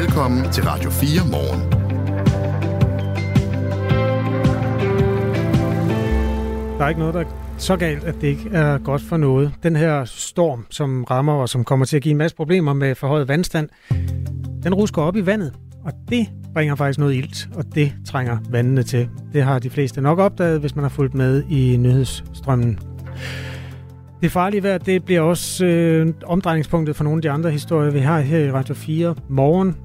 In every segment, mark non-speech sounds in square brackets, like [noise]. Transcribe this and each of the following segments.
Velkommen til Radio 4 morgen. Der er ikke noget, der er så galt, at det ikke er godt for noget. Den her storm, som rammer og som kommer til at give en masse problemer med forhøjet vandstand, den rusker op i vandet, og det bringer faktisk noget ilt, og det trænger vandene til. Det har de fleste nok opdaget, hvis man har fulgt med i nyhedsstrømmen. Det farlige vejr, det bliver også øh, omdrejningspunktet for nogle af de andre historier, vi har her i Radio 4 morgen.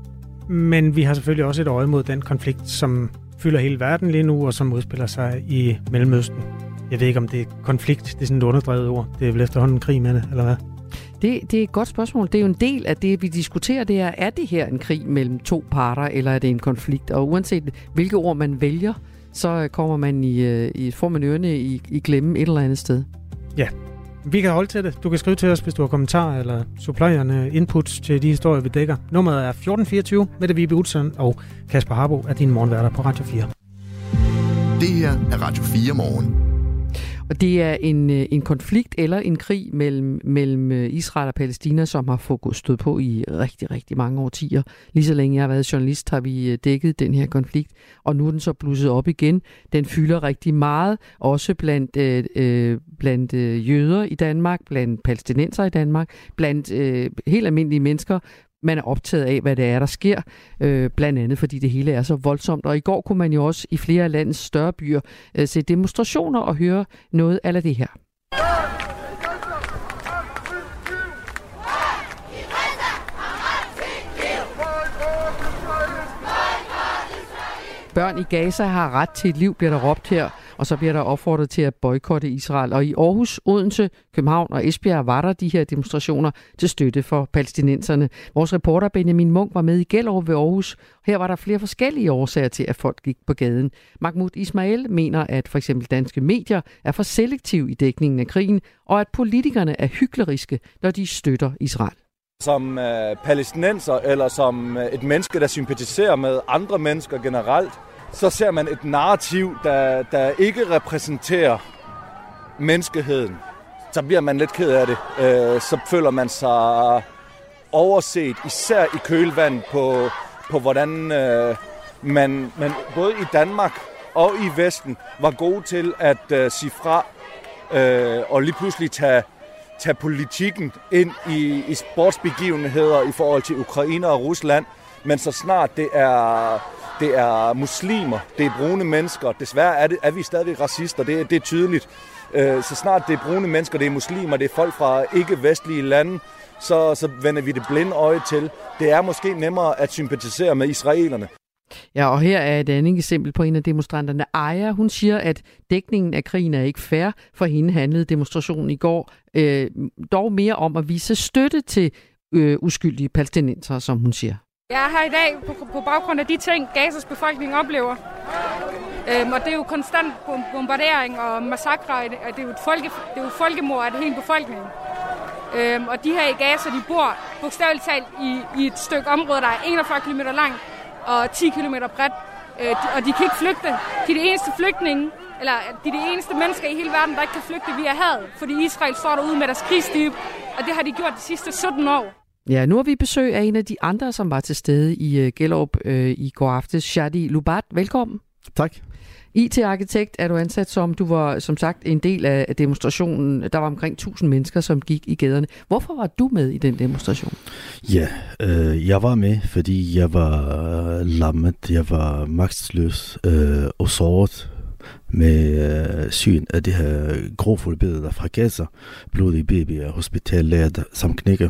Men vi har selvfølgelig også et øje mod den konflikt, som fylder hele verden lige nu, og som udspiller sig i Mellemøsten. Jeg ved ikke, om det er konflikt, det er sådan et underdrevet ord. Det er vel efterhånden krig med det, eller hvad? Det, det er et godt spørgsmål. Det er jo en del af det, vi diskuterer, det er, er det her en krig mellem to parter, eller er det en konflikt? Og uanset hvilke ord man vælger, så kommer man i, øh, i får man ørene i, i glemme et eller andet sted. Ja, vi kan holde til det. Du kan skrive til os, hvis du har kommentarer eller supplerende inputs til de historier, vi dækker. Nummeret er 1424 med det Vibe Utzon og Kasper Harbo er din morgenværter på Radio 4. Det her er Radio 4 morgen. Og det er en, øh, en konflikt eller en krig mellem, mellem øh, Israel og Palæstina, som har fået stået på i rigtig, rigtig mange årtier. Lige så længe jeg har været journalist, har vi øh, dækket den her konflikt, og nu er den så blusset op igen. Den fylder rigtig meget, også blandt, øh, blandt jøder i Danmark, blandt palæstinenser i Danmark, blandt øh, helt almindelige mennesker, man er optaget af, hvad det er, der sker, øh, blandt andet fordi det hele er så voldsomt. Og i går kunne man jo også i flere af landets større byer øh, se demonstrationer og høre noget af det her. Børn i Gaza har ret til et liv, bliver der råbt her og så bliver der opfordret til at boykotte Israel. Og i Aarhus, Odense, København og Esbjerg var der de her demonstrationer til støtte for palæstinenserne. Vores reporter Benjamin Munk var med i Gellerup ved Aarhus. Her var der flere forskellige årsager til, at folk gik på gaden. Mahmoud Ismail mener, at for eksempel danske medier er for selektiv i dækningen af krigen, og at politikerne er hykleriske, når de støtter Israel. Som øh, palæstinenser eller som øh, et menneske, der sympatiserer med andre mennesker generelt, så ser man et narrativ, der, der ikke repræsenterer menneskeheden. Så bliver man lidt ked af det. Øh, så føler man sig overset, især i kølvand på, på hvordan øh, man, man både i Danmark og i Vesten var gode til at øh, sige fra øh, og lige pludselig tage, tage politikken ind i, i sportsbegivenheder i forhold til Ukraine og Rusland. Men så snart det er det er muslimer, det er brune mennesker. Desværre er, det, er vi stadig racister, det, det er tydeligt. Øh, så snart det er brune mennesker, det er muslimer, det er folk fra ikke-vestlige lande, så, så vender vi det blinde øje til. Det er måske nemmere at sympatisere med israelerne. Ja, og her er et andet eksempel på en af demonstranterne, Aya. Hun siger, at dækningen af krigen er ikke fair. For hende handlede demonstrationen i går øh, dog mere om at vise støtte til øh, uskyldige palæstinenser, som hun siger. Jeg er her i dag på, på baggrund af de ting, Gazas befolkning oplever. Øhm, og det er jo konstant bombardering og massakre. Det er jo et, folke, det er jo folkemord af det hele befolkningen. Øhm, og de her i Gaza, de bor bogstaveligt talt i, i et stykke område, der er 41 km langt og 10 km bredt. Øh, og de kan ikke flygte. De er de eneste flygtninge, eller de er de eneste mennesker i hele verden, der ikke kan flygte via havet. Fordi Israel står derude med deres krigsskib, og det har de gjort de sidste 17 år. Ja, nu har vi besøg af en af de andre, som var til stede i uh, Gellerup uh, i går aftes, Shadi Lubat. Velkommen. Tak. IT-arkitekt er du ansat som. Du var som sagt en del af demonstrationen. Der var omkring 1000 mennesker, som gik i gaderne. Hvorfor var du med i den demonstration? Ja, øh, jeg var med, fordi jeg var lammet, jeg var magtsløs øh, og såret med øh, syn af det her grovfulde billeder fra Gaza, blodige babyer, hospitallæger samt knækker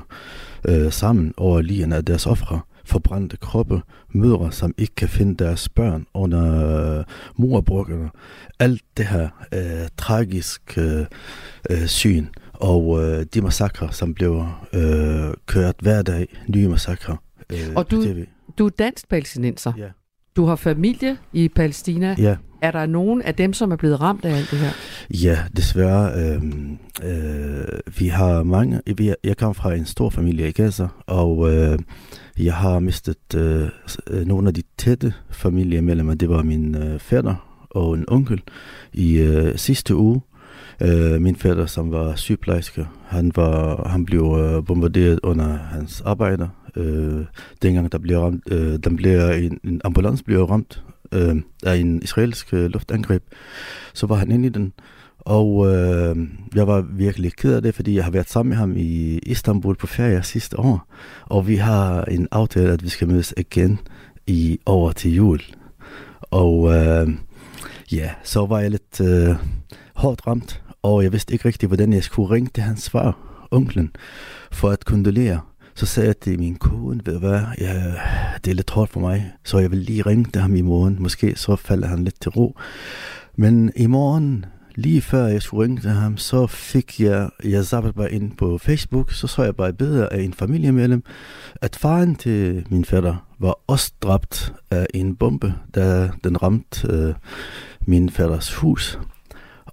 øh, sammen over ligen af deres ofre, forbrændte kroppe, mødre, som ikke kan finde deres børn under øh, murbrukkerne. Alt det her øh, tragisk øh, øh, syn, og øh, de massakre, som blev øh, kørt hver dag, nye massakre. Øh, og du, du er dansk palæstinenser. Ja. Du har familie i Palæstina. Ja. Er der nogen af dem, som er blevet ramt af alt det her? Ja, desværre. Øh, øh, vi har mange. Vi, jeg kommer fra en stor familie i Gaza, og øh, jeg har mistet øh, nogle af de tætte familiemedlemmer. Det var min øh, fætter og en onkel i øh, sidste uge. Øh, min fætter, som var sygeplejerske, han, var, han blev øh, bombarderet under hans arbejde. Øh, dengang der blev ramt, øh, den blev en, en ambulance blev ramt øh, af en israelsk øh, luftangreb, så var han inde i den. Og øh, jeg var virkelig ked af det, fordi jeg har været sammen med ham i Istanbul på ferie sidste år. Og vi har en aftale, at vi skal mødes igen i over til jul. Og øh, ja, så var jeg lidt øh, hårdt ramt, og jeg vidste ikke rigtigt, hvordan jeg skulle ringe til hans far, onklen, for at kondolere. Så sagde jeg til min kone, ved du hvad, ja, det er lidt hårdt for mig, så jeg vil lige ringe til ham i morgen. Måske så falder han lidt til ro. Men i morgen, lige før jeg skulle ringe til ham, så fik jeg, jeg zappede bare ind på Facebook, så så jeg bare et billede af en familiemedlem, at faren til min fætter var også dræbt af en bombe, da den ramte øh, min fætters hus.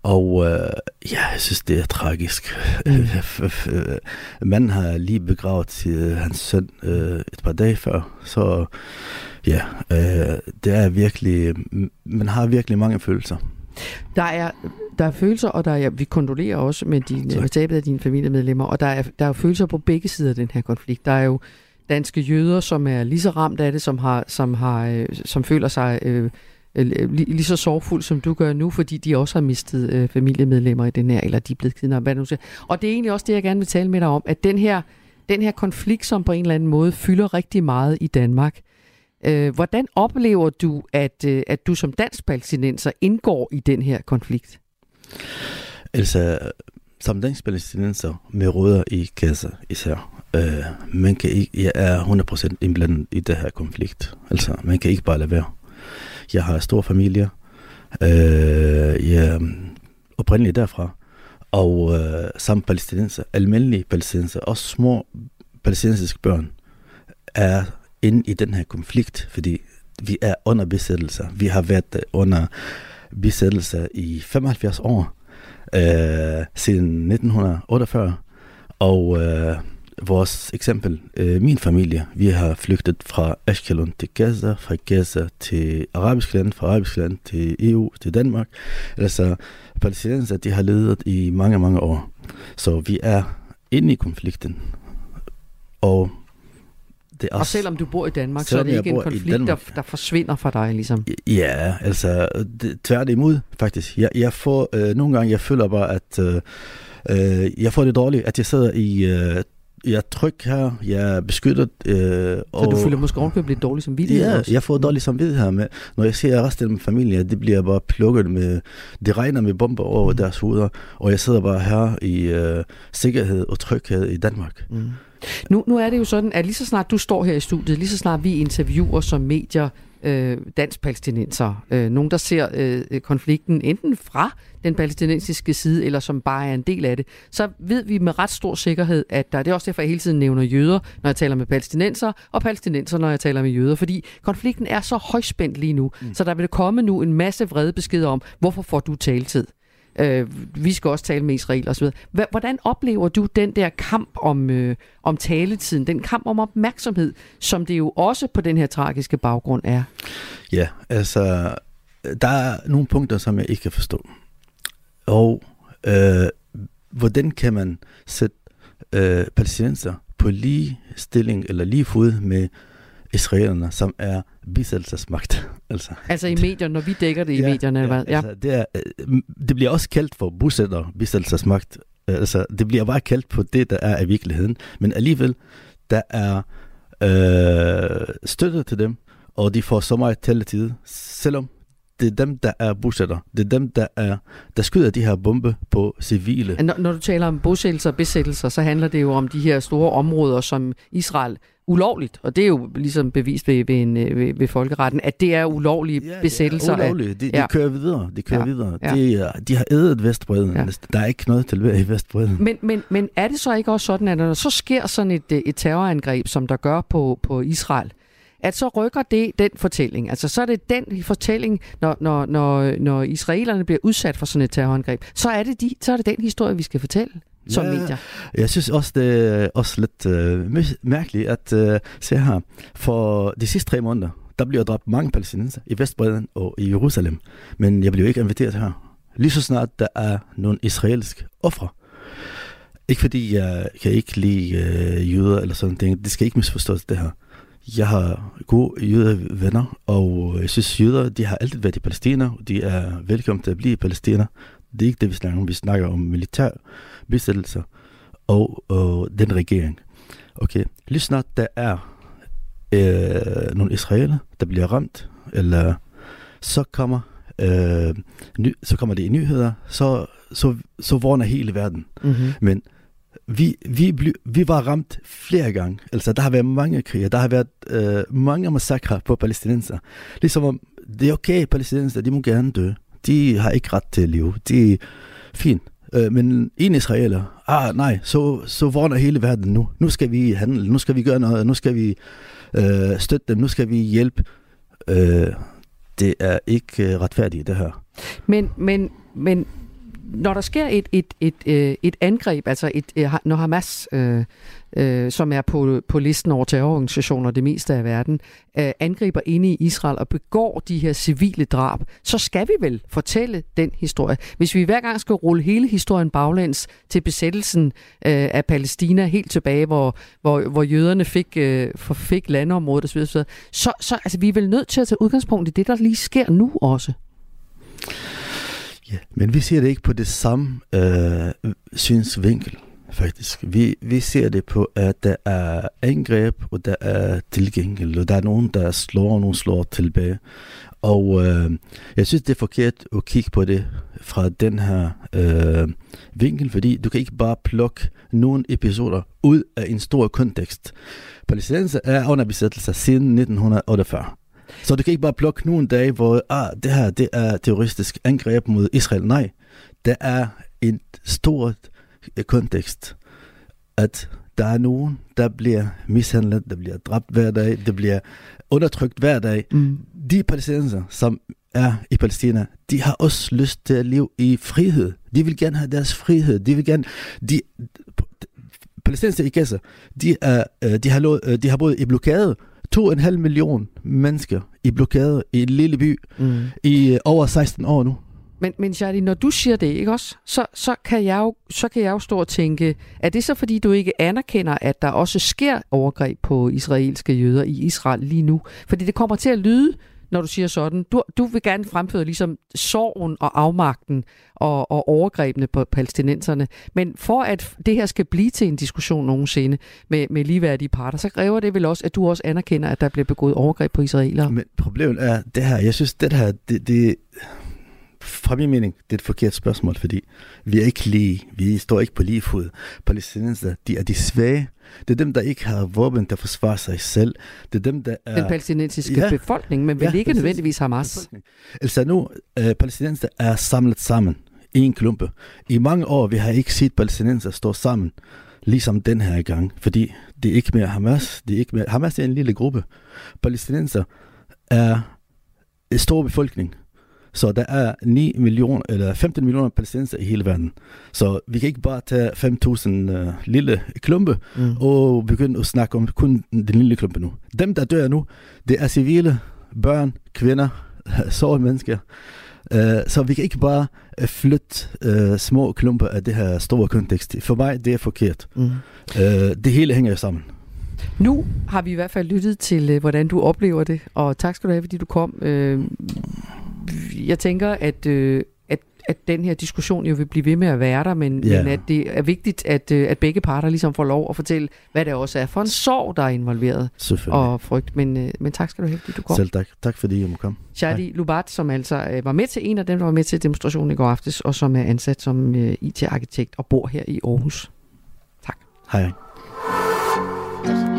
Og øh, ja, jeg synes, det er tragisk. Mm. [laughs] Manden har lige begravet til hans søn øh, et par dage før, så ja, øh, det er virkelig, man har virkelig mange følelser. Der er, der er følelser, og der er, vi kondolerer også med, din, med tabet af dine familiemedlemmer, og der er, der er følelser på begge sider af den her konflikt. Der er jo danske jøder, som er lige så ramt af det, som, har, som, har, øh, som føler sig øh, Øh, lige, lige så sorgfuld, som du gør nu, fordi de også har mistet øh, familiemedlemmer i den her, eller de er blevet kidnappet. Hvad Og det er egentlig også det, jeg gerne vil tale med dig om, at den her, den her konflikt, som på en eller anden måde fylder rigtig meget i Danmark, øh, hvordan oplever du, at, øh, at du som dansk palæstinenser indgår i den her konflikt? Altså, som dansk palæstinenser med rødder i Gaza især, øh, man kan ikke, jeg er 100% indblandet i det her konflikt. Altså, man kan ikke bare lade være. Jeg har stor familie. Øh, jeg er oprindeligt derfra. Og øh, som palæstinenser, almindelige palæstinenser, også små palæstinensiske børn, er inde i den her konflikt, fordi vi er under besættelse. Vi har været øh, under besættelse i 75 år, øh, siden 1948. Og øh, vores eksempel, øh, min familie, vi har flygtet fra Ashkelon til Gaza, fra Gaza til arabisk land, fra arabisk land til EU, til Danmark. Altså, palæstinenser, de har ledet i mange, mange år. Så vi er inde i konflikten. Og det er også, og selvom du bor i Danmark, så er det ikke en konflikt, der, der forsvinder fra dig, ligesom? Ja, altså det, tværtimod, faktisk. Jeg, jeg får, øh, nogle gange, jeg føler bare, at øh, øh jeg får det dårligt, at jeg sidder i øh, jeg er tryg her, jeg er beskyttet. Øh, og, så du føler måske ovenkøbet lidt dårlig samvittighed Ja, også? jeg får dårlig samvittighed her. Med, når jeg ser resten af min familie, det bliver bare plukket med, det regner med bomber over mm. deres hoveder, og jeg sidder bare her i øh, sikkerhed og tryghed i Danmark. Mm. Nu, nu er det jo sådan, at lige så snart du står her i studiet, lige så snart vi interviewer som medier øh, dansk-palæstinenser, øh, nogen der ser øh, konflikten enten fra den palæstinensiske side, eller som bare er en del af det, så ved vi med ret stor sikkerhed, at der, det er også derfor, jeg hele tiden nævner jøder, når jeg taler med palæstinenser, og palæstinenser, når jeg taler med jøder, fordi konflikten er så højspændt lige nu, mm. så der vil komme nu en masse vrede beskeder om, hvorfor får du taletid? Øh, vi skal også tale med Israel osv. Hvordan oplever du den der kamp om, øh, om taletiden, den kamp om opmærksomhed, som det jo også på den her tragiske baggrund er? Ja, altså, der er nogle punkter, som jeg ikke kan forstå. Og øh, hvordan kan man sætte øh, palæstinenser på lige stilling eller lige fod med israelerne, som er bisættelsesmagt. [laughs] altså, altså i medierne, når vi dækker det i ja, medierne? Ja, hvad? ja. Altså, det, er, øh, det bliver også kaldt for bosætter, bisættelsesmagt. Altså, det bliver bare kaldt på det, der er i virkeligheden. Men alligevel, der er øh, støtte til dem, og de får så meget taletid, selvom det er dem, der er bosætter. Det er dem, der, er, der skyder de her bombe på civile. Når, når du taler om bosættelser og besættelser, så handler det jo om de her store områder, som Israel ulovligt, og det er jo ligesom bevist ved, ved, en, øh, ved, ved folkeretten, at det er ulovlige ja, besættelser. Ja, ulovlige. De, ja. de kører videre. De kører ja. videre. Ja. De, de har ædet Vestbreden. Ja. Der er ikke noget til i Vestbreden. Men, men, men er det så ikke også sådan, at når så sker sådan et, øh, et terrorangreb, som der gør på, på Israel, at så rykker det den fortælling. Altså så er det den fortælling, når, når, når, når israelerne bliver udsat for sådan et terrorangreb, så er det, de, så er det den historie, vi skal fortælle som ja, medier. Jeg synes også, det er også lidt uh, mærkeligt at uh, se her. For de sidste tre måneder, der bliver dræbt mange palæstinenser i Vestbreden og i Jerusalem. Men jeg blev ikke inviteret her. lige så snart der er nogle israelske ofre. Ikke fordi jeg kan ikke lide øh, jøder eller sådan ting. Det skal ikke misforstås, det her. Jeg har gode jødevenner, og jeg synes, jøder de har altid været i Palæstina. De er velkommen til at blive i Palæstina. Det er ikke det, vi snakker om. Vi snakker om militær besættelser og, og den regering. Okay, lige snart der er øh, nogle israeler, der bliver ramt, eller så kommer, øh, ny, så kommer det i nyheder, så, så, så vågner hele verden. Mm-hmm. Men vi, vi, bly, vi var ramt flere gange. Altså, der har været mange krige, der har været øh, mange massakre på palæstinenser. Ligesom om, det er okay, palæstinenser, de må gerne dø. De har ikke ret til at leve. De er fint. Øh, men en israeler, ah nej, så, så vågner hele verden nu. Nu skal vi handle, nu skal vi gøre noget, nu skal vi øh, støtte dem, nu skal vi hjælpe. Øh, det er ikke øh, retfærdigt, det her. Men, men, men når der sker et, et, et, et, et angreb, altså et, øh, når Hamas, øh, øh, som er på, på listen over terrororganisationer det meste af verden, øh, angriber inde i Israel og begår de her civile drab, så skal vi vel fortælle den historie. Hvis vi hver gang skal rulle hele historien baglæns til besættelsen øh, af Palæstina helt tilbage, hvor, hvor, hvor jøderne fik, øh, fik landområdet osv., så, så, så altså, vi er vel nødt til at tage udgangspunkt i det, der lige sker nu også. Ja, men vi ser det ikke på det samme øh, synsvinkel, faktisk. Vi, vi ser det på, at der er angreb, og der er tilgængel, og der er nogen, der slår, og nogen slår tilbage. Og øh, jeg synes, det er forkert at kigge på det fra den her øh, vinkel, fordi du kan ikke bare plukke nogle episoder ud af en stor kontekst. Palæstinenser er under besættelse siden 1948. Så du kan ikke bare plukke nogle dage, hvor ah, det her det er terroristisk angreb mod Israel. Nej, det er en stor kontekst, at der er nogen, der bliver mishandlet, der bliver dræbt hver dag, der bliver undertrykt hver dag. Mm. De palæstinenser, som er i Palæstina, de har også lyst til at leve i frihed. De vil gerne have deres frihed. De vil gerne... De, palæstinenser i Gaza, de, er, øh, de, har, øh, de har boet i blokade, to en halv million mennesker i blokade i en lille by mm. i øh, over 16 år nu. Men, men Charlie, når du siger det, ikke også, så, så, kan jeg jo, så kan jeg jo stå og tænke, er det så fordi, du ikke anerkender, at der også sker overgreb på israelske jøder i Israel lige nu? Fordi det kommer til at lyde når du siger sådan. Du, du vil gerne fremføre ligesom sorgen og afmagten og, og overgrebene på palæstinenserne. Men for at det her skal blive til en diskussion nogensinde med, med ligeværdige parter, så kræver det vel også, at du også anerkender, at der bliver begået overgreb på israelere. Men problemet er det her. Jeg synes, det her, det, det, fra min mening, det er et forkert spørgsmål, fordi vi er ikke lige, vi står ikke på lige fod. Palæstinenser, de er de svage. Det er dem, der ikke har våben, der forsvarer sig selv. Det er dem, der er... Den palæstinensiske ja, befolkning, men vel ja, ikke nødvendigvis Hamas. Altså nu, uh, palæstinenser er samlet sammen i en klumpe. I mange år, vi har ikke set palæstinenser stå sammen, ligesom den her gang, fordi det er ikke mere Hamas. Det er ikke mere, Hamas er en lille gruppe. Palæstinenser er en stor befolkning. Så der er 9 millioner, eller 15 millioner palæstinenser i hele verden. Så vi kan ikke bare tage 5.000 uh, lille klumpe mm. og begynde at snakke om kun den lille klumpe nu. Dem, der dør nu, det er civile, børn, kvinder, [laughs] sårede mennesker. Uh, så vi kan ikke bare uh, flytte uh, små klumper af det her store kontekst. For mig, det er forkert. Mm. Uh, det hele hænger sammen. Nu har vi i hvert fald lyttet til, hvordan du oplever det, og tak skal du have, fordi du kom. Uh, jeg tænker, at, øh, at, at den her diskussion jo vil blive ved med at være der, men, yeah. men at det er vigtigt, at, øh, at begge parter ligesom får lov at fortælle, hvad det også er for en sorg, der er involveret. Og frygt. Men, øh, men tak skal du have, fordi du kom. Selv tak. Tak fordi jeg må komme. Shadi Lubat, som altså øh, var med til en af dem, der var med til demonstrationen i går aftes, og som er ansat som øh, IT-arkitekt og bor her i Aarhus. Tak. Hej.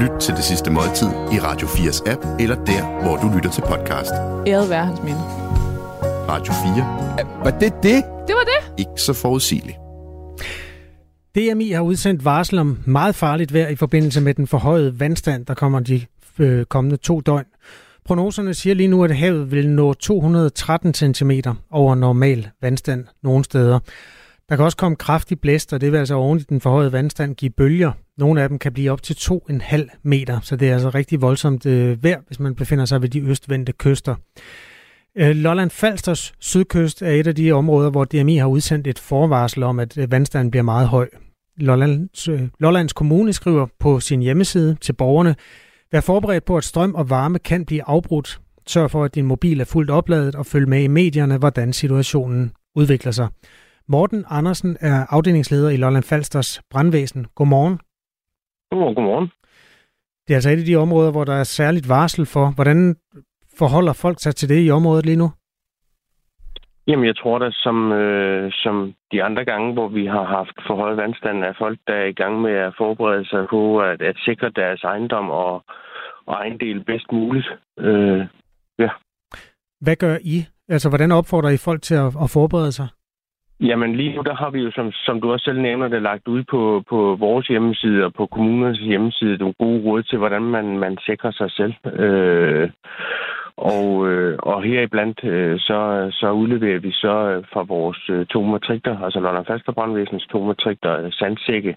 Lyt til det sidste måltid i Radio 4's app, eller der, hvor du lytter til podcast. Æret være hans minde. Radio 4. Var det det? Det var det. Ikke så forudsigeligt. DMI har udsendt varsel om meget farligt vejr i forbindelse med den forhøjede vandstand, der kommer de øh, kommende to døgn. Prognoserne siger lige nu, at havet vil nå 213 cm over normal vandstand nogle steder. Der kan også komme kraftig blæst, og det vil altså oven i den forhøjede vandstand give bølger. Nogle af dem kan blive op til 2,5 meter, så det er altså rigtig voldsomt øh, vejr, hvis man befinder sig ved de østvendte kyster. Øh, Lolland Falsters sydkyst er et af de områder, hvor DMI har udsendt et forvarsel om, at øh, vandstanden bliver meget høj. Lollands, øh, Lollands Kommune skriver på sin hjemmeside til borgerne, Vær forberedt på, at strøm og varme kan blive afbrudt. Sørg for, at din mobil er fuldt opladet og følg med i medierne, hvordan situationen udvikler sig. Morten Andersen er afdelingsleder i Lolland Falsters brandvæsen. Godmorgen. Godmorgen, godmorgen. Det er altså et af de områder, hvor der er særligt varsel for. Hvordan forholder folk sig til det i området lige nu? Jamen, jeg tror da, som, øh, som de andre gange, hvor vi har haft forhøjet vandstand, er folk, der er i gang med at forberede sig på at, at sikre deres ejendom og, og ejendel bedst muligt. Øh, ja. Hvad gør I? Altså, hvordan opfordrer I folk til at, at forberede sig? Jamen lige nu, der har vi jo, som, som du også selv nævner, det lagt ud på, på vores hjemmeside og på kommunernes hjemmeside nogle gode råd til, hvordan man, man sikrer sig selv. Øh, og, øh, og heriblandt øh, så, så udleverer vi så øh, fra vores øh, to matrikter, altså Lolland Falster Brandvæsens to matrikter, øh, sandsække,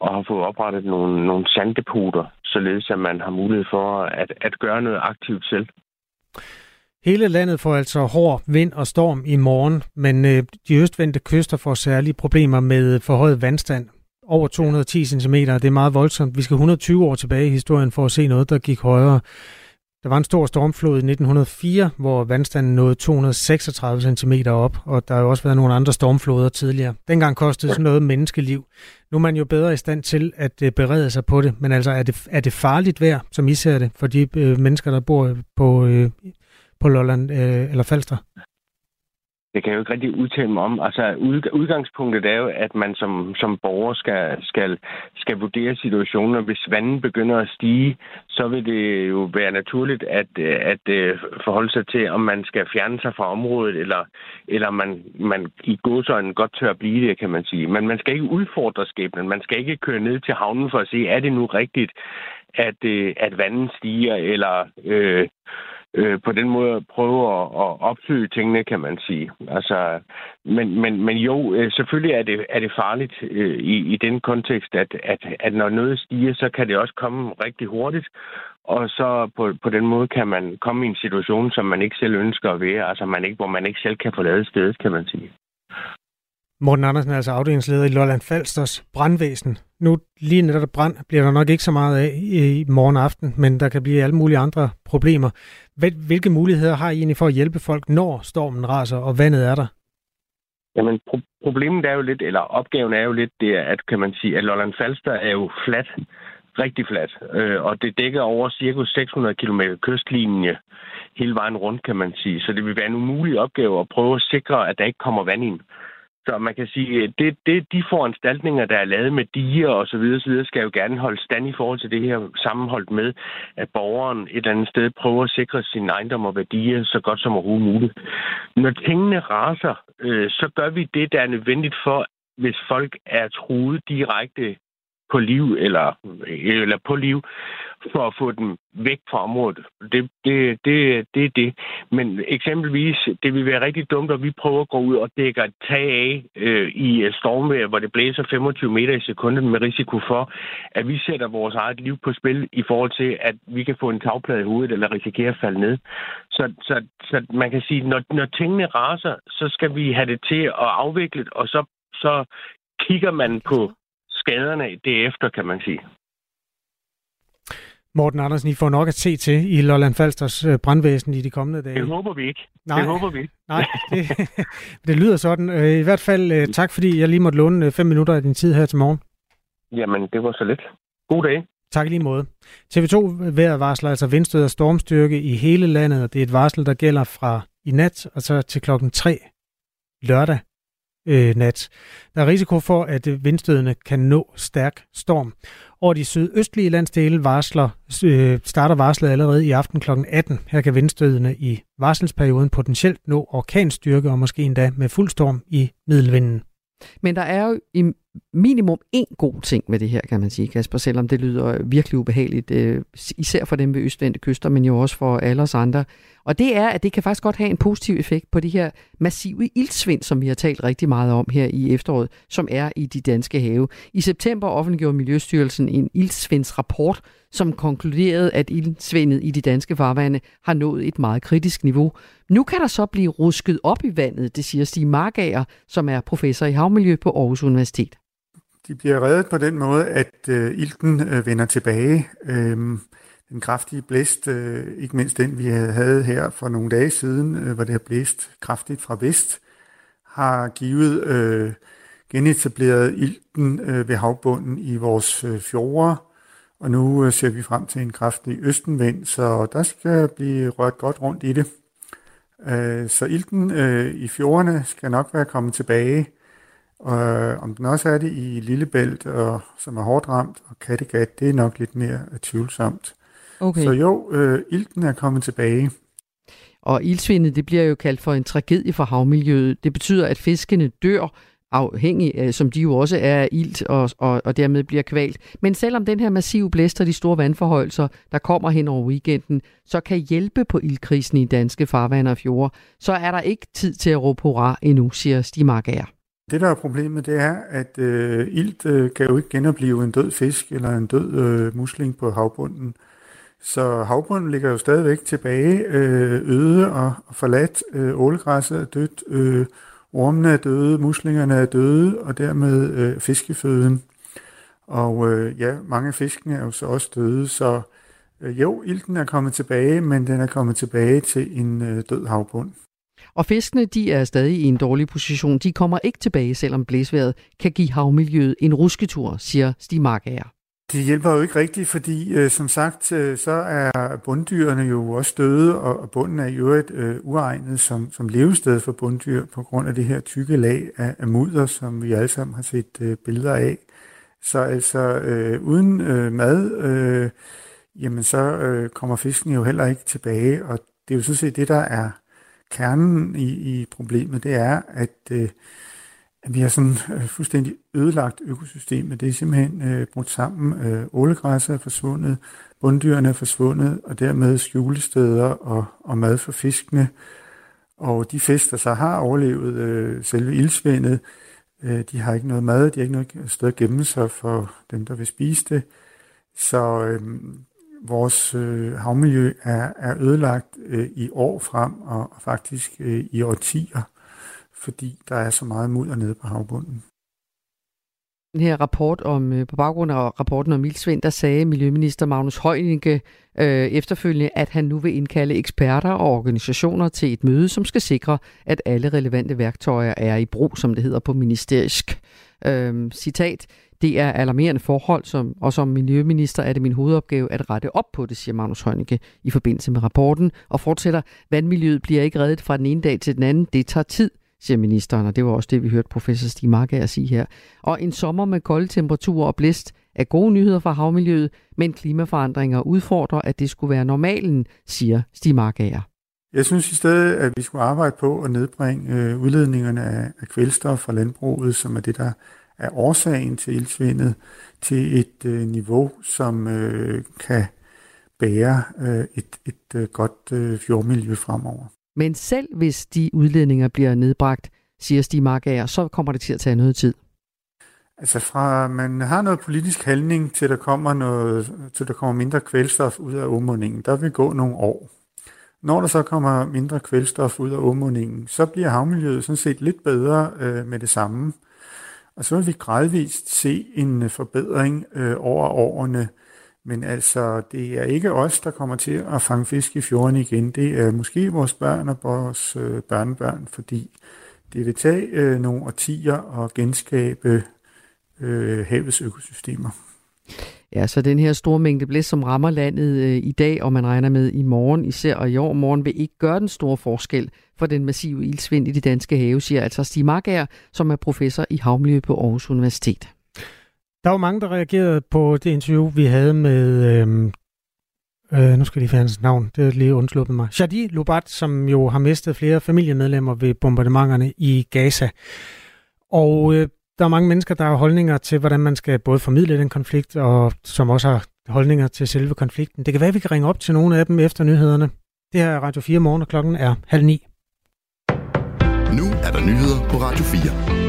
og har fået oprettet nogle, nogle sanddepoter, således at man har mulighed for at, at gøre noget aktivt selv. Hele landet får altså hård vind og storm i morgen, men øh, de østvendte kyster får særlige problemer med øh, forhøjet vandstand. Over 210 cm, det er meget voldsomt. Vi skal 120 år tilbage i historien for at se noget, der gik højere. Der var en stor stormflod i 1904, hvor vandstanden nåede 236 cm op, og der har jo også været nogle andre stormfloder tidligere. Dengang kostede sådan noget menneskeliv. Nu er man jo bedre i stand til at øh, berede sig på det, men altså er det, er det farligt vejr, som I ser det, for de øh, mennesker, der bor på, øh, på Lolland øh, eller Falster? det kan jeg jo ikke rigtig udtale mig om. Altså, udgangspunktet er jo, at man som, som borger skal, skal, skal vurdere situationen, og hvis vandet begynder at stige, så vil det jo være naturligt at, at, at forholde sig til, om man skal fjerne sig fra området, eller, eller man, man i godsøjne godt tør at blive det, kan man sige. Men man skal ikke udfordre skæbnen. Man skal ikke køre ned til havnen for at se, er det nu rigtigt, at, øh, at vandet stiger, eller... Øh, øh, på den måde prøve at, at opsøge tingene, kan man sige. Altså, men, men, men jo, øh, selvfølgelig er det, er det farligt øh, i, i den kontekst, at, at, at når noget stiger, så kan det også komme rigtig hurtigt, og så på, på den måde kan man komme i en situation, som man ikke selv ønsker at være, altså man ikke, hvor man ikke selv kan forlade stedet, kan man sige. Morten Andersen er altså afdelingsleder i Lolland Falsters brandvæsen. Nu lige netop brand bliver der nok ikke så meget af i morgen aften, men der kan blive alle mulige andre problemer. Hvilke muligheder har I egentlig for at hjælpe folk, når stormen raser og vandet er der? Jamen, pro- problemet er jo lidt, eller opgaven er jo lidt, det er, at kan man sige, at Lolland Falster er jo flat, rigtig flat, øh, og det dækker over cirka 600 km kystlinje hele vejen rundt, kan man sige. Så det vil være en umulig opgave at prøve at sikre, at der ikke kommer vand ind. Så man kan sige, øh, det, det, de foranstaltninger, der er lavet med diger og så videre, så videre, skal jo gerne holde stand i forhold til det her sammenholdt med, at borgeren et eller andet sted prøver at sikre sin ejendom og værdier så godt som overhovedet muligt. Når tingene raser, øh, så gør vi det, der er nødvendigt for, hvis folk er truet direkte på liv eller, eller på liv for at få dem væk fra området. Det, det, det, det er det. Men eksempelvis, det vil være rigtig dumt, at vi prøver at gå ud og dække et tag af øh, i stormvejr, hvor det blæser 25 meter i sekundet med risiko for, at vi sætter vores eget liv på spil i forhold til, at vi kan få en tagplade i hovedet eller risikere at falde ned. Så, så, så man kan sige, når, når tingene raser, så skal vi have det til at afvikle, og så, så kigger man på skaderne derefter, kan man sige. Morten Andersen, I får nok at se til i Lolland Falsters øh, brandvæsen i de kommende dage. Det håber vi ikke. Nej, det håber vi ikke. [laughs] Nej, det, [laughs] det lyder sådan. Øh, I hvert fald øh, tak, fordi jeg lige måtte låne fem minutter af din tid her til morgen. Jamen, det var så lidt. God dag. Tak lige måde. TV2 vejret varsler altså vindstød og stormstyrke i hele landet, og det er et varsel, der gælder fra i nat og så til klokken 3 lørdag øh, nat. Der er risiko for, at øh, vindstødene kan nå stærk storm. Over de sydøstlige landsdele varsler, øh, starter varslet allerede i aften kl. 18. Her kan vindstødene i varselsperioden potentielt nå orkanstyrke og måske endda med fuld storm i middelvinden. Men der er jo i minimum en god ting med det her, kan man sige, Kasper, selvom det lyder virkelig ubehageligt, øh, især for dem ved østvendte kyster, men jo også for alle os andre. Og det er, at det kan faktisk godt have en positiv effekt på de her massive ildsvind, som vi har talt rigtig meget om her i efteråret, som er i de danske have. I september offentliggjorde Miljøstyrelsen en ildsvindsrapport, som konkluderede, at ildsvindet i de danske farvande har nået et meget kritisk niveau. Nu kan der så blive rusket op i vandet, det siger Stig Margager, som er professor i havmiljø på Aarhus Universitet. De bliver reddet på den måde, at øh, ilten øh, vender tilbage. Øhm, den kraftige blæst, øh, ikke mindst den vi havde her for nogle dage siden, øh, hvor det har blæst kraftigt fra vest, har givet øh, genetableret ilten øh, ved havbunden i vores øh, fjorde, og nu øh, ser vi frem til en kraftig østenvind, så der skal blive rørt godt rundt i det. Øh, så ilten øh, i fjordene skal nok være kommet tilbage, og om den også er det i Lillebælt, og, som er hårdt ramt, og Kattegat, det er nok lidt mere tvivlsomt. Okay. Så jo, øh, ilten er kommet tilbage. Og ildsvindet, det bliver jo kaldt for en tragedie for havmiljøet. Det betyder, at fiskene dør, afhængig af, som de jo også er af ilt, og, og, og dermed bliver kvalt. Men selvom den her massive blæst og de store vandforholdelser, der kommer hen over weekenden, så kan hjælpe på ildkrisen i danske farvande og fjorde, så er der ikke tid til at råbe hurra endnu, siger Stig Markager. Det, der er problemet, det er, at øh, ilt øh, kan jo ikke genopleve en død fisk eller en død øh, musling på havbunden. Så havbunden ligger jo stadigvæk tilbage, øh, øde og, forladt. Øh, ålegræsset er dødt, øh, ormene er døde, muslingerne er døde, og dermed øh, fiskeføden. Og øh, ja, mange af fiskene er jo så også døde, så øh, jo, ilten er kommet tilbage, men den er kommet tilbage til en øh, død havbund. Og fiskene, de er stadig i en dårlig position. De kommer ikke tilbage, selvom blæsværet kan give havmiljøet en rusketur, siger Stig Markager. Det hjælper jo ikke rigtigt, fordi øh, som sagt, øh, så er bunddyrene jo også døde, og, og bunden er jo et øh, uegnet som, som levested for bunddyr på grund af det her tykke lag af, af mudder, som vi alle sammen har set øh, billeder af. Så altså øh, uden øh, mad, øh, jamen så øh, kommer fisken jo heller ikke tilbage, og det er jo sådan set det, der er kernen i, i problemet, det er, at øh, at vi har sådan øh, fuldstændig ødelagt økosystemet. Det er simpelthen øh, brudt sammen. Øh, ålegræsser er forsvundet, bunddyrene er forsvundet, og dermed skjulesteder og, og mad for fiskene. Og de fisk, der så har overlevet øh, selve ildsvindet, øh, de har ikke noget mad, de har ikke noget sted at gemme sig for dem, der vil spise det. Så øh, vores øh, havmiljø er, er ødelagt øh, i år frem, og, og faktisk øh, i årtier fordi der er så meget mudder nede på havbunden. Den her rapport om, øh, på baggrund af rapporten om Ildsvind, der sagde Miljøminister Magnus Heunicke øh, efterfølgende, at han nu vil indkalde eksperter og organisationer til et møde, som skal sikre, at alle relevante værktøjer er i brug, som det hedder på ministerisk. Øh, citat, det er alarmerende forhold, som, og som miljøminister er det min hovedopgave at rette op på det, siger Magnus Heunicke i forbindelse med rapporten, og fortsætter, vandmiljøet bliver ikke reddet fra den ene dag til den anden, det tager tid siger ministeren, og det var også det, vi hørte professor Stig Markager sige her. Og en sommer med kolde temperaturer og blæst er gode nyheder for havmiljøet, men klimaforandringer udfordrer, at det skulle være normalen, siger Stig Markager. Jeg synes i stedet, at vi skulle arbejde på at nedbringe øh, udledningerne af kvælstof fra landbruget, som er det, der er årsagen til ildsvindet, til et øh, niveau, som øh, kan bære øh, et, et øh, godt øh, fjordmiljø fremover. Men selv hvis de udledninger bliver nedbragt, siger Stig Markager, så kommer det til at tage noget tid. Altså fra man har noget politisk handling til der kommer noget, til der kommer mindre kvælstof ud af omundingen, der vil gå nogle år. Når der så kommer mindre kvælstof ud af omundingen, så bliver havmiljøet sådan set lidt bedre øh, med det samme. Og så vil vi gradvist se en øh, forbedring øh, over årene. Men altså, det er ikke os, der kommer til at fange fisk i fjorden igen. Det er måske vores børn og vores øh, børnebørn, fordi det vil tage øh, nogle årtier at genskabe øh, havets økosystemer. Ja, så den her store mængde blæst, som rammer landet øh, i dag, og man regner med i morgen især, og i år morgen, vil ikke gøre den store forskel for den massive ildsvind i de danske have, siger altså Stig Markager, som er professor i havmiljø på Aarhus Universitet. Der var mange, der reagerede på det interview, vi havde med... øh, øh, nu skal lige finde hans navn, det er lige undsluppet mig. Shadi Lubat, som jo har mistet flere familiemedlemmer ved bombardementerne i Gaza. Og øh, der er mange mennesker, der har holdninger til, hvordan man skal både formidle den konflikt, og som også har holdninger til selve konflikten. Det kan være, at vi kan ringe op til nogle af dem efter nyhederne. Det her er Radio 4 morgen, og klokken er halv ni. Nu er der nyheder på Radio 4.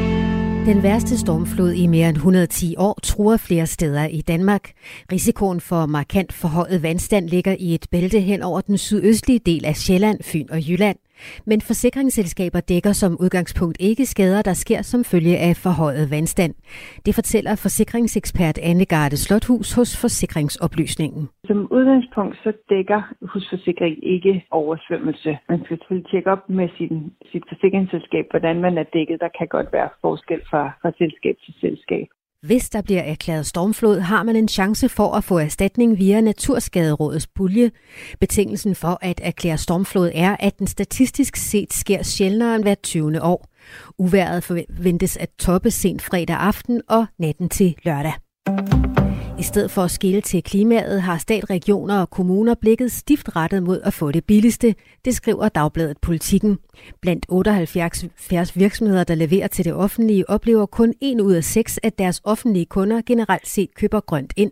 Den værste stormflod i mere end 110 år truer flere steder i Danmark. Risikoen for markant forhøjet vandstand ligger i et bælte hen over den sydøstlige del af Sjælland, Fyn og Jylland. Men forsikringsselskaber dækker som udgangspunkt ikke skader, der sker som følge af forhøjet vandstand. Det fortæller forsikringsekspert Anne Garde Slothus hos Forsikringsoplysningen. Som udgangspunkt så dækker husforsikring ikke oversvømmelse. Man skal selvfølgelig tjekke op med sin, sit forsikringsselskab, hvordan man er dækket. Der kan godt være forskel fra, fra selskab til selskab. Hvis der bliver erklæret stormflod, har man en chance for at få erstatning via Naturskaderådets pulje. Betingelsen for at erklære stormflod er, at den statistisk set sker sjældnere end hver 20. år. Uværet forventes at toppe sent fredag aften og natten til lørdag. I stedet for at skille til klimaet har stat, regioner og kommuner blikket stift rettet mod at få det billigste, det skriver Dagbladet Politikken. Blandt 78 virksomheder, der leverer til det offentlige, oplever kun en ud af seks, at deres offentlige kunder generelt set køber grønt ind.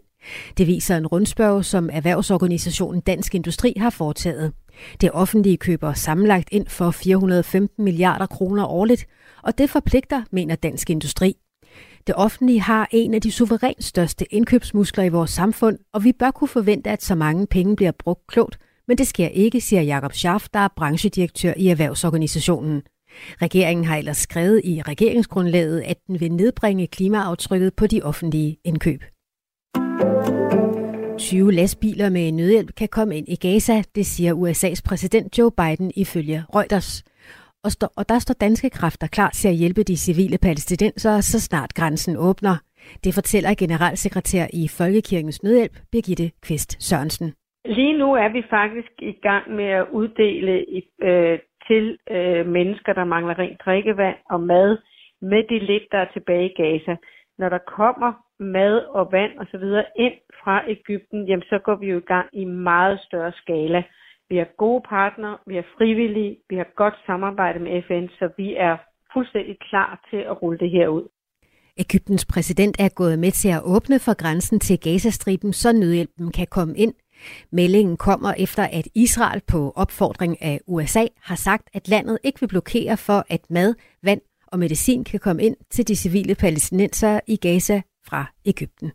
Det viser en rundspørg, som erhvervsorganisationen Dansk Industri har foretaget. Det offentlige køber sammenlagt ind for 415 milliarder kroner årligt, og det forpligter, mener Dansk Industri. Det offentlige har en af de suverænt største indkøbsmuskler i vores samfund, og vi bør kunne forvente, at så mange penge bliver brugt klogt, men det sker ikke, siger Jakob Schaff, der er branchedirektør i erhvervsorganisationen. Regeringen har ellers skrevet i regeringsgrundlaget, at den vil nedbringe klimaaftrykket på de offentlige indkøb. 20 lastbiler med nødhjælp kan komme ind i Gaza, det siger USA's præsident Joe Biden ifølge Reuters og, stå, og der står danske kræfter klar til at hjælpe de civile palæstinensere, så snart grænsen åbner. Det fortæller generalsekretær i Folkekirkens Nødhjælp, Birgitte Kvist Sørensen. Lige nu er vi faktisk i gang med at uddele øh, til øh, mennesker, der mangler rent drikkevand og mad, med de lidt, der er tilbage i Gaza. Når der kommer mad og vand osv. ind fra Ægypten, jamen så går vi jo i gang i meget større skala. Vi er gode partnere, vi er frivillige, vi har godt samarbejde med FN, så vi er fuldstændig klar til at rulle det her ud. Ægyptens præsident er gået med til at åbne for grænsen til Gazastriben, så nødhjælpen kan komme ind. Meldingen kommer efter, at Israel på opfordring af USA har sagt, at landet ikke vil blokere for, at mad, vand og medicin kan komme ind til de civile palæstinensere i Gaza fra Ægypten.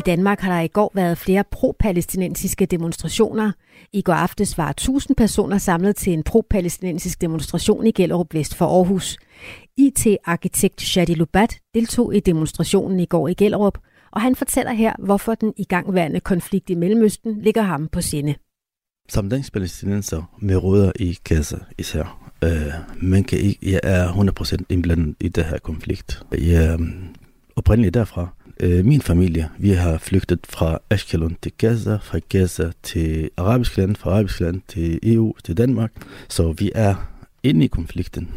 I Danmark har der i går været flere pro-palæstinensiske demonstrationer. I går aftes var 1000 personer samlet til en pro-palæstinensisk demonstration i Gellerup Vest for Aarhus. IT-arkitekt Shadi Lubat deltog i demonstrationen i går i Gellerup, og han fortæller her, hvorfor den igangværende konflikt i Mellemøsten ligger ham på sinde. Som dansk palæstinenser med rødder i Gaza især, øh, man kan ikke, jeg er 100% indblandet i det her konflikt. Jeg er oprindeligt derfra, øh, min familie, vi har flygtet fra Ashkelon til Gaza, fra Gaza til arabisk land, fra arabisk land til EU, til Danmark. Så vi er inde i konflikten.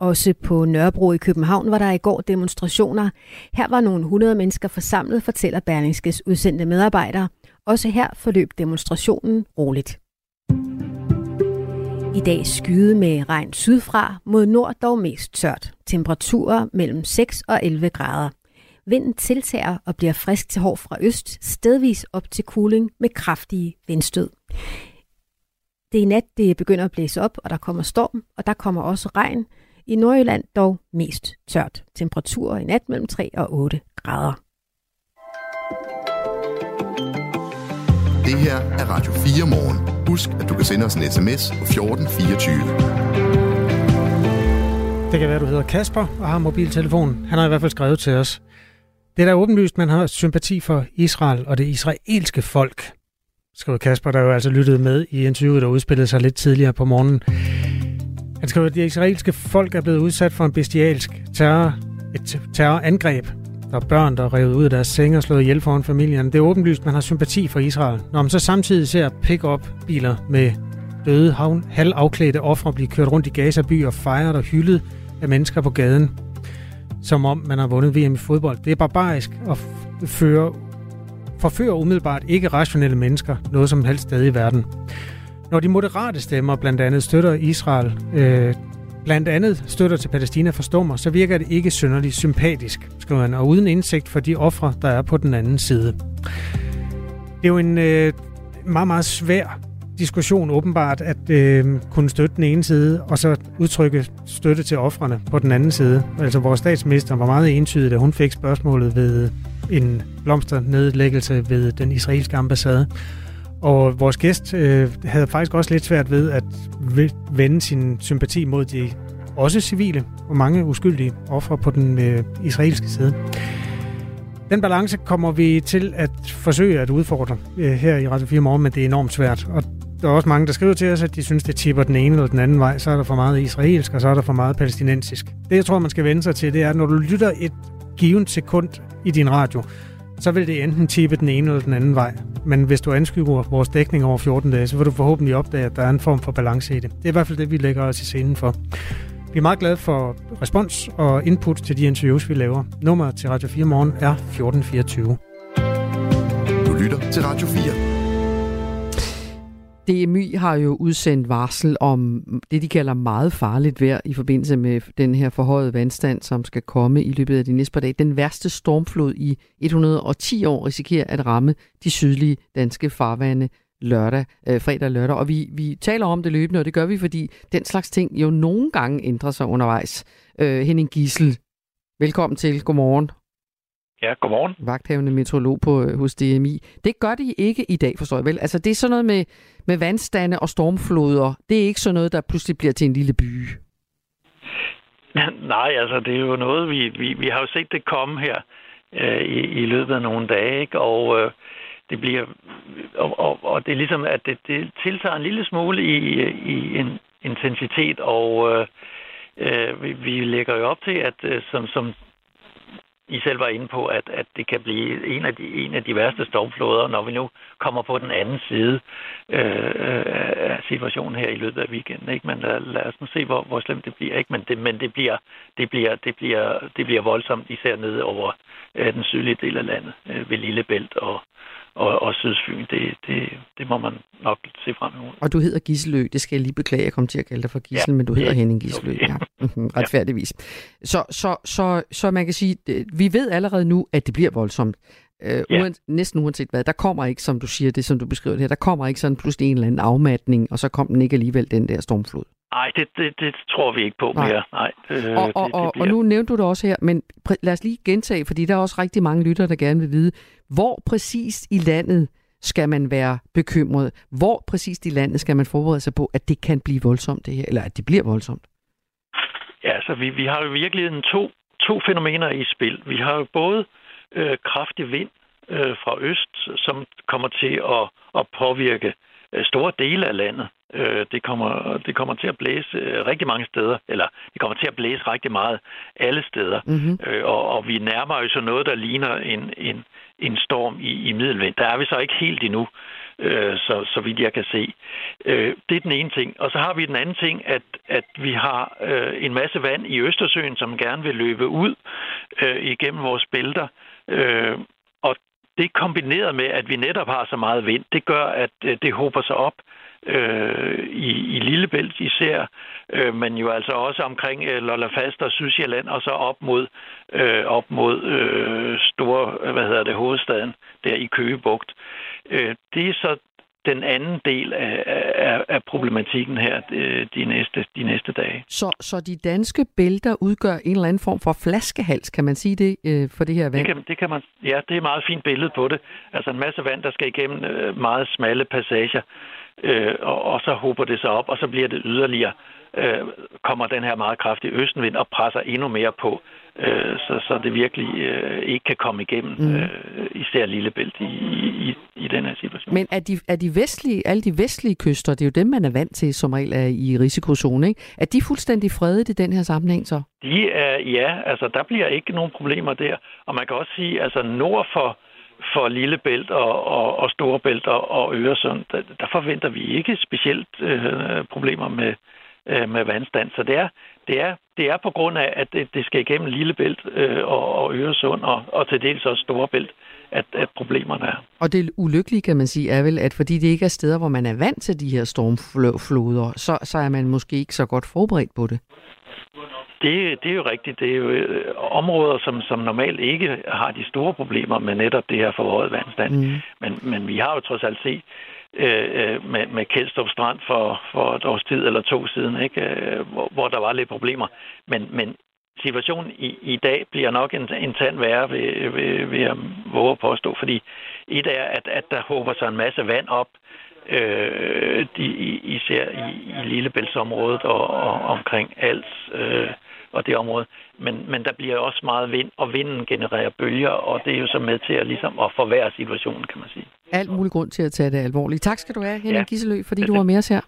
Også på Nørrebro i København var der i går demonstrationer. Her var nogle hundrede mennesker forsamlet, fortæller Berlingskes udsendte medarbejdere. Også her forløb demonstrationen roligt. I dag skyde med regn sydfra, mod nord dog mest tørt. Temperaturer mellem 6 og 11 grader. Vinden tiltager og bliver frisk til hård fra øst, stedvis op til kuling med kraftige vindstød. Det er i nat, det begynder at blæse op, og der kommer storm, og der kommer også regn. I Nordjylland dog mest tørt. Temperaturer i nat mellem 3 og 8 grader. Det her er Radio 4 morgen. Husk, at du kan sende os en sms på 1424. Det kan være, du hedder Kasper og har mobiltelefon. Han har i hvert fald skrevet til os. Det er da åbenlyst, man har sympati for Israel og det israelske folk, skriver Kasper, der jo altså lyttede med i interviewet, der udspillede sig lidt tidligere på morgenen. Han skriver, at det israelske folk er blevet udsat for en bestialsk terror, et terrorangreb. Der er børn, der er revet ud af deres senge og slået ihjel foran familien. Det er åbenlyst, man har sympati for Israel. Når man så samtidig ser pick-up biler med døde, halvafklædte ofre blive kørt rundt i Gaza by og fejret og hyldet af mennesker på gaden, som om man har vundet VM i fodbold. Det er barbarisk at føre, forføre umiddelbart ikke rationelle mennesker noget som helst sted i verden. Når de moderate stemmer blandt andet støtter Israel, øh, blandt andet støtter til Palæstina forstummer, så virker det ikke synderligt sympatisk, skriver han, og uden indsigt for de ofre, der er på den anden side. Det er jo en øh, meget, meget svær diskussion åbenbart at øh, kunne støtte den ene side, og så udtrykke støtte til offrene på den anden side. Altså vores statsminister var meget entydig, da hun fik spørgsmålet ved en blomsternedlæggelse ved den israelske ambassade. Og vores gæst øh, havde faktisk også lidt svært ved at vende sin sympati mod de også civile og mange uskyldige ofre på den øh, israelske side. Den balance kommer vi til at forsøge at udfordre øh, her i Radio 4 morgen, men det er enormt svært. Og der er også mange, der skriver til os, at de synes, det tipper den ene eller den anden vej. Så er der for meget israelsk, og så er der for meget palæstinensisk. Det, jeg tror, man skal vende sig til, det er, at når du lytter et givet sekund i din radio, så vil det enten tippe den ene eller den anden vej. Men hvis du anskuer vores dækning over 14 dage, så vil du forhåbentlig opdage, at der er en form for balance i det. Det er i hvert fald det, vi lægger os i scenen for. Vi er meget glade for respons og input til de interviews, vi laver. Nummer til Radio 4 Morgen er 1424. Du lytter til Radio 4. DMI har jo udsendt varsel om det, de kalder meget farligt vejr i forbindelse med den her forhøjede vandstand, som skal komme i løbet af de næste par dage. Den værste stormflod i 110 år risikerer at ramme de sydlige danske farvande lørdag, øh, fredag og lørdag. Og vi, vi taler om det løbende, og det gør vi, fordi den slags ting jo nogle gange ændrer sig undervejs. Øh, Henning Gissel, velkommen til. Godmorgen. Ja, godmorgen. Vagthavende meteorolog på, øh, hos DMI. Det gør de ikke i dag, forstår jeg vel? Altså, det er sådan noget med, med vandstande og stormfloder. Det er ikke sådan noget, der pludselig bliver til en lille by. [laughs] Nej, altså, det er jo noget, vi, vi, vi har jo set det komme her øh, i, i løbet af nogle dage, ikke? Og øh, det bliver... Og, og, og det er ligesom, at det, det tiltager en lille smule i, i en intensitet, og øh, øh, vi, vi lægger jo op til, at øh, som, som i selv var inde på, at, at det kan blive en af, de, en af de værste stormfloder, når vi nu kommer på den anden side øh, øh af situationen her i løbet af weekenden. Ikke? Men lad, lad os nu se, hvor, hvor slemt det bliver. Ikke? Men, det, men det, bliver, det, bliver, det, bliver, det bliver voldsomt, især nede over øh, den sydlige del af landet, øh, ved Lillebælt og, og, og Sydfyn, det, det, det må man nok se frem imod. Og du hedder Giselø, det skal jeg lige beklage, jeg kommer til at kalde dig for Gissel, ja. men du hedder ja. Henning Giselø, ja. retfærdigvis. Så, så, så, så man kan sige, vi ved allerede nu, at det bliver voldsomt. Uh, ja. uan, næsten uanset hvad. Der kommer ikke, som du siger det, som du beskriver det her, der kommer ikke sådan pludselig en eller anden afmatning, og så kommer den ikke alligevel, den der stormflod. Nej, det, det, det tror vi ikke på Nej. mere. Nej, øh, og, og, det, det bliver... og nu nævnte du det også her, men lad os lige gentage, fordi der er også rigtig mange lyttere, der gerne vil vide, hvor præcis i landet skal man være bekymret? Hvor præcis i landet skal man forberede sig på, at det kan blive voldsomt det her, eller at det bliver voldsomt? Ja, så vi, vi har jo virkelig to, to fænomener i spil. Vi har jo både øh, kraftig vind øh, fra øst, som kommer til at, at påvirke øh, store dele af landet. Øh, det, kommer, det kommer til at blæse øh, rigtig mange steder, eller det kommer til at blæse rigtig meget alle steder. Mm-hmm. Øh, og, og vi nærmer os så noget, der ligner en, en, en storm i, i middelvind. Der er vi så ikke helt endnu, øh, så, så vidt jeg kan se. Øh, det er den ene ting. Og så har vi den anden ting, at, at vi har øh, en masse vand i Østersøen, som gerne vil løbe ud øh, igennem vores bælter. Øh, og det kombineret med, at vi netop har så meget vind, det gør, at øh, det håber sig op øh, i, i Lillebælt især, øh, men jo altså også omkring øh, Lolla og Sydsjælland, og så op mod, øh, op mod øh, store, hvad hedder det, hovedstaden, der i Køgebugt. Øh, det er så den anden del af, af, af problematikken her de næste, de næste dage. Så, så de danske bælter udgør en eller anden form for flaskehals, kan man sige det, øh, for det her vand? Det kan, det kan man, ja, det er et meget fint billede på det. Altså en masse vand, der skal igennem øh, meget smalle passager øh, og, og så hober det sig op, og så bliver det yderligere, øh, kommer den her meget kraftige østenvind og presser endnu mere på, øh, så, så det virkelig øh, ikke kan komme igennem, mm. øh, især Lillebælt i, i, i den her situation. Men er de, er de vestlige, alle de vestlige kyster, det er jo dem, man er vant til, som regel er i risikozone, ikke? Er de fuldstændig fredet i den her sammenhæng så? De er, ja, altså der bliver ikke nogen problemer der, og man kan også sige, altså nord for for Lillebælt og, og, og Storebælt og, og Øresund, der, der forventer vi ikke specielt øh, problemer med, øh, med vandstand. Så det er, det, er, det er på grund af, at det, det skal igennem Lillebælt øh, og, og Øresund og, og til dels også Storebælt, at, at problemerne er. Og det ulykkelige, kan man sige, er vel, at fordi det ikke er steder, hvor man er vant til de her stormfloder, så, så er man måske ikke så godt forberedt på det. Det, det er jo rigtigt. Det er jo øh, områder, som, som normalt ikke har de store problemer med netop det her forhøjet vandstand. Mm. Men, men vi har jo trods alt set Øh, øh, med, med Kjeldstrup Strand for, for et års tid eller to siden, ikke? Øh, hvor, hvor der var lidt problemer. Men, men situationen i, i dag bliver nok en, en tand værre, vil, vil, vil jeg våge at påstå, fordi et er, at, at der håber sig en masse vand op, øh, de, især i, i Lillebæltsområdet og, og omkring Als øh, og det område. Men, men der bliver også meget vind, og vinden genererer bølger, og det er jo så med til at, ligesom, at forværre situationen, kan man sige. Alt mulig grund til at tage det alvorligt. Tak skal du have, Henning ja. Gisselø, fordi du var med os her.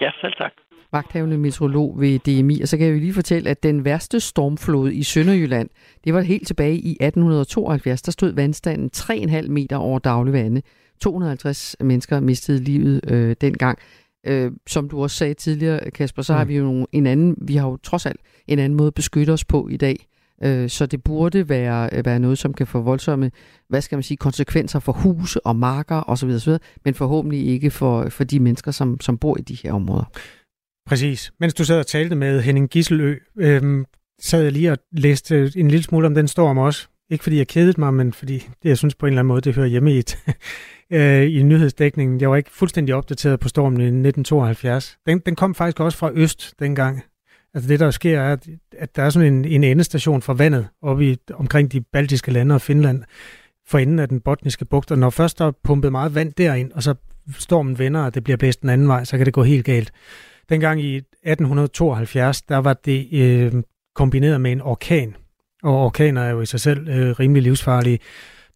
Ja, selv tak vagthavende meteorolog ved DMI. Og så kan jeg jo lige fortælle, at den værste stormflod i Sønderjylland, det var helt tilbage i 1872. Der stod vandstanden 3,5 meter over daglig vande. 250 mennesker mistede livet øh, dengang. Øh, som du også sagde tidligere, Kasper, så mm. har vi jo en anden, vi har jo trods alt en anden måde at beskytte os på i dag. Øh, så det burde være, være noget, som kan få voldsomme, hvad skal man sige, konsekvenser for huse og marker osv., osv. men forhåbentlig ikke for, for de mennesker, som, som bor i de her områder. Præcis. Mens du sad og talte med Henning Gisselø, øhm, sad jeg lige og læste en lille smule om den storm også. Ikke fordi jeg kedede mig, men fordi det, jeg synes på en eller anden måde, det hører hjemme i, et, [laughs] øh, i nyhedsdækningen. Jeg var ikke fuldstændig opdateret på stormen i 1972. Den, den kom faktisk også fra øst dengang. Altså det, der sker, er, at, at der er sådan en, en endestation for vandet oppe i, omkring de baltiske lande og Finland for enden af den botniske bugt. Og når først der er pumpet meget vand derind, og så stormen vender, og det bliver blæst den anden vej, så kan det gå helt galt. Dengang i 1872, der var det øh, kombineret med en orkan, og orkaner er jo i sig selv øh, rimelig livsfarlige.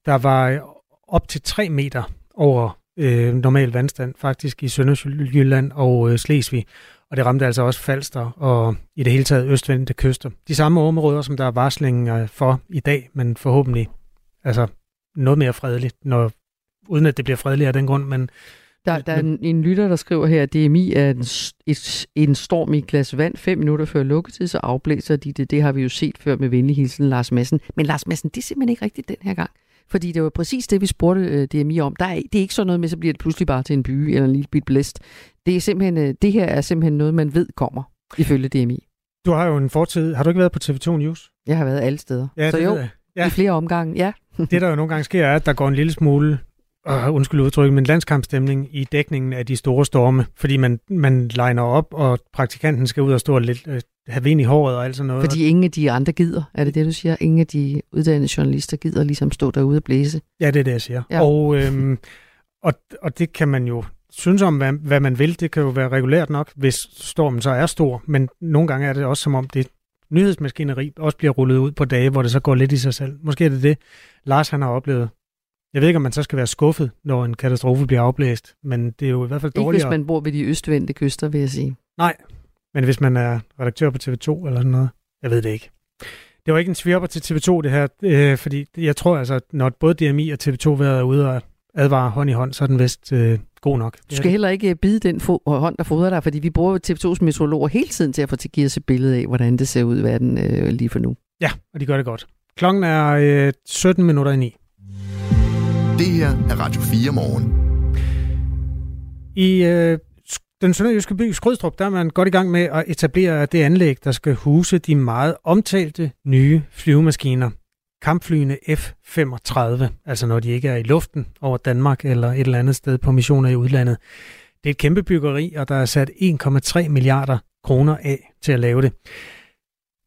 Der var op til 3 meter over øh, normal vandstand, faktisk i Sønderjylland og øh, Slesvig. Og det ramte altså også Falster og i det hele taget østvendte kyster. De samme områder, som der er varsling for i dag, men forhåbentlig altså noget mere fredeligt, når, uden at det bliver fredeligt af den grund, men der, der er en, en lytter, der skriver her, at DMI er en, et, en storm i et glas vand. Fem minutter før lukketid, så afblæser de det. Det har vi jo set før med venlig hilsen Lars Madsen. Men Lars Madsen, det er simpelthen ikke rigtigt den her gang. Fordi det var præcis det, vi spurgte øh, DMI om. Der er, det er ikke sådan noget med, så bliver det pludselig bare til en by eller en lille bit blæst. Det, er simpelthen, uh, det her er simpelthen noget, man ved kommer, ifølge DMI. Du har jo en fortid. Har du ikke været på TV2 News? Jeg har været alle steder. Ja, så jo, ja. i flere omgange, ja. [laughs] det, der jo nogle gange sker, er, at der går en lille smule uh, undskyld udtrykket, men landskampstemning i dækningen af de store storme, fordi man, man legner op, og praktikanten skal ud og stå og lidt, uh, have vind i håret og alt sådan noget. Fordi ingen af de andre gider, er det det, du siger? Ingen af de uddannede journalister gider ligesom stå derude og blæse? Ja, det er det, jeg siger. Ja. Og, øhm, og, og det kan man jo synes om, hvad, hvad man vil. Det kan jo være regulært nok, hvis stormen så er stor, men nogle gange er det også som om det nyhedsmaskineri også bliver rullet ud på dage, hvor det så går lidt i sig selv. Måske er det det, Lars han har oplevet jeg ved ikke, om man så skal være skuffet, når en katastrofe bliver afblæst, men det er jo i hvert fald dårligere. Ikke hvis man bor ved de østvendte kyster, vil jeg sige. Nej, men hvis man er redaktør på TV2 eller sådan noget, jeg ved det ikke. Det var ikke en svirper til TV2, det her, øh, fordi jeg tror altså, når både DMI og TV2 er ude og advare hånd i hånd, så er den vist øh, god nok. Du skal heller ikke bide den fo- hånd, der fodrer dig, fordi vi bruger TV2's meteorologer hele tiden til at få til give os et billede af, hvordan det ser ud i verden øh, lige for nu. Ja, og de gør det godt. Klokken er øh, 17 minutter i 9. Det her er Radio 4 morgen. I øh, den sønderjyske by Skrydstrup, der er man godt i gang med at etablere det anlæg, der skal huse de meget omtalte nye flyvemaskiner. Kampflyene F-35, altså når de ikke er i luften over Danmark eller et eller andet sted på missioner i udlandet. Det er et kæmpe byggeri, og der er sat 1,3 milliarder kroner af til at lave det.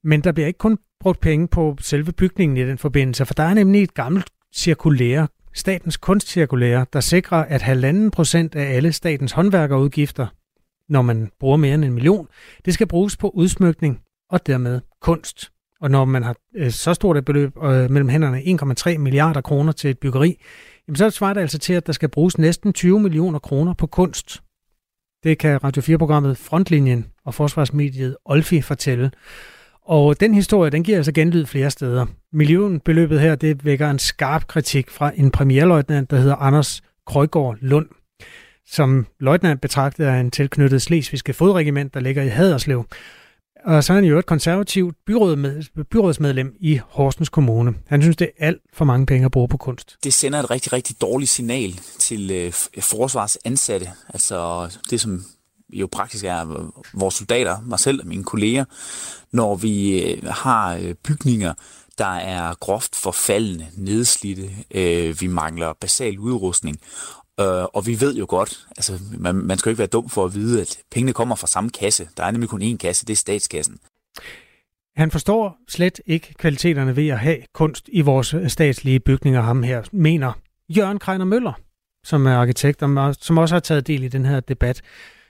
Men der bliver ikke kun brugt penge på selve bygningen i den forbindelse, for der er nemlig et gammelt cirkulære statens kunstcirkulære, der sikrer, at halvanden procent af alle statens håndværkerudgifter, når man bruger mere end en million, det skal bruges på udsmykning og dermed kunst. Og når man har øh, så stort et beløb øh, mellem hænderne, 1,3 milliarder kroner til et byggeri, jamen så svarer det altså til, at der skal bruges næsten 20 millioner kroner på kunst. Det kan Radio 4-programmet Frontlinjen og forsvarsmediet Olfi fortælle. Og den historie, den giver altså genlyd flere steder. Millionbeløbet her, det vækker en skarp kritik fra en premierløjtnant, der hedder Anders Krøjgaard Lund. Som løjtnant betragtet af en tilknyttet slesvigske fodregiment, der ligger i Haderslev. Og så er han jo et konservativt byråd med, byrådsmedlem i Horsens Kommune. Han synes, det er alt for mange penge at bruge på kunst. Det sender et rigtig, rigtig dårligt signal til øh, øh, forsvarsansatte. Altså det, som jo praktisk er vores soldater, mig selv og mine kolleger, når vi øh, har øh, bygninger, der er groft forfaldende, nedslidte, øh, vi mangler basal udrustning, øh, og vi ved jo godt, altså man, man skal jo ikke være dum for at vide, at pengene kommer fra samme kasse. Der er nemlig kun én kasse, det er statskassen. Han forstår slet ikke kvaliteterne ved at have kunst i vores statslige bygninger, ham her, mener Jørgen Kreiner Møller, som er arkitekt, og som også har taget del i den her debat.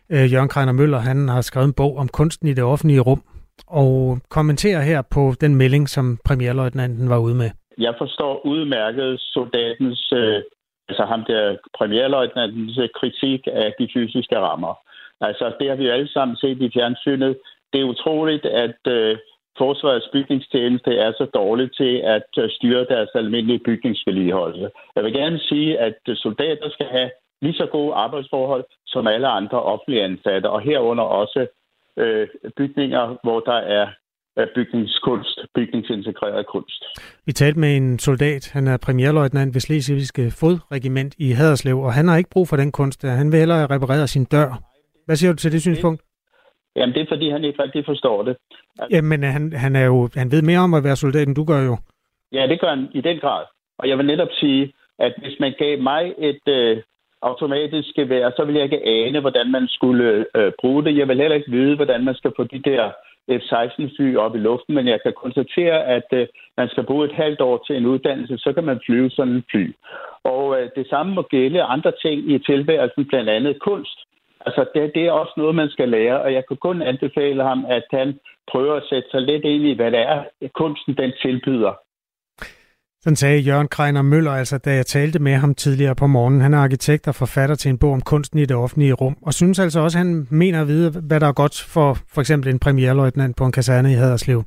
Øh, Jørgen Kreiner Møller, han har skrevet en bog om kunsten i det offentlige rum, og kommenterer her på den melding, som premierløjtnanten var ude med. Jeg forstår udmærket soldatens, øh, altså ham der premierløjtnantens kritik af de fysiske rammer. Altså det har vi alle sammen set i fjernsynet. Det er utroligt, at øh, Forsvarets bygningstjeneste er så dårligt til at øh, styre deres almindelige bygningsvedligeholdelse. Jeg vil gerne sige, at øh, soldater skal have lige så gode arbejdsforhold som alle andre offentlige ansatte, og herunder også øh, bygninger, hvor der er bygningskunst, bygningsintegreret kunst. Vi talte med en soldat, han er premierløjtnant ved Slesvigske Fodregiment i Haderslev, og han har ikke brug for den kunst. Han vil hellere reparere sin dør. Hvad siger du til det synspunkt? Jamen, det er, fordi han ikke rigtig forstår det. Altså... Jamen, han, han, er jo, han ved mere om at være soldat, end du gør jo. Ja, det gør han i den grad. Og jeg vil netop sige, at hvis man gav mig et, øh, automatisk gevær, så vil jeg ikke ane, hvordan man skulle øh, bruge det. Jeg vil heller ikke vide, hvordan man skal få de der F-16-fly op i luften, men jeg kan konstatere, at øh, man skal bruge et halvt år til en uddannelse, så kan man flyve sådan en fly. Og øh, det samme må gælde andre ting i tilværelsen, blandt andet kunst. Altså, det, det er også noget, man skal lære, og jeg kan kun anbefale ham, at han prøver at sætte sig lidt ind i, hvad det er, kunsten den tilbyder. Sådan sagde Jørgen Kreiner Møller, altså da jeg talte med ham tidligere på morgenen. Han er arkitekt og forfatter til en bog om kunsten i det offentlige rum, og synes altså også, at han mener at vide, hvad der er godt for for eksempel en premierløjtnant på en kaserne i Haderslev.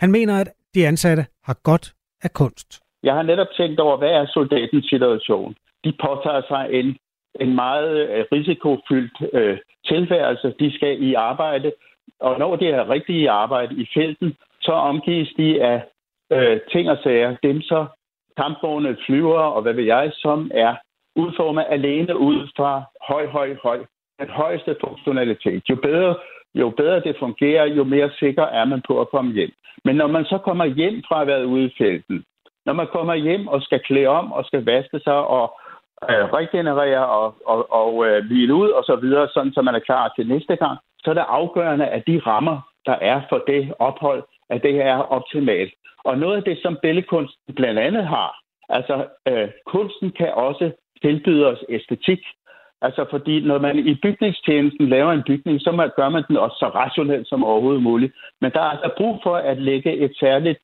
Han mener, at de ansatte har godt af kunst. Jeg har netop tænkt over, hvad er soldatens situation? De påtager sig en, en meget øh, risikofyldt øh, tilværelse. De skal i arbejde, og når de er rigtige i arbejde i felten, så omgives de af øh, ting og sager, dem så kampvogne flyver og hvad ved jeg, som er udformet alene ud fra høj, høj, høj, den højeste funktionalitet. Jo bedre, jo bedre det fungerer, jo mere sikker er man på at komme hjem. Men når man så kommer hjem fra at være ude i felten, når man kommer hjem og skal klæde om og skal vaske sig og øh, regenerere og, og, og øh, hvile ud og så videre, sådan så man er klar til næste gang, så er det afgørende, at de rammer, der er for det ophold, at det er optimalt. Og noget af det, som billedkunsten blandt andet har, altså øh, kunsten kan også tilbyde os æstetik. Altså fordi når man i bygningstjenesten laver en bygning, så man, gør man den også så rationelt som overhovedet muligt. Men der er altså brug for at lægge et særligt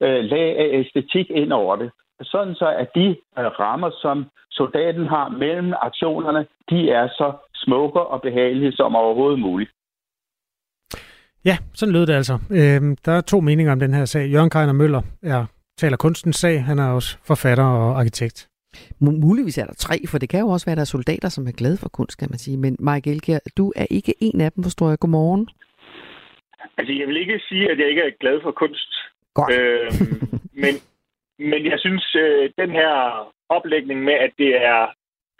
øh, lag af æstetik ind over det. Sådan så, at de øh, rammer, som soldaten har mellem aktionerne, de er så smukke og behagelige som overhovedet muligt. Ja, sådan lød det altså. Øhm, der er to meninger om den her sag. Jørgen Keiner Møller er, taler kunstens sag. Han er også forfatter og arkitekt. Muligvis er der tre, for det kan jo også være, at der er soldater, som er glade for kunst, kan man sige. Men Mike Elkjær, du er ikke en af dem, forstår jeg. Godmorgen. Altså, jeg vil ikke sige, at jeg ikke er glad for kunst. Godt. Øhm, [laughs] men, men jeg synes, øh, den her oplægning med, at det er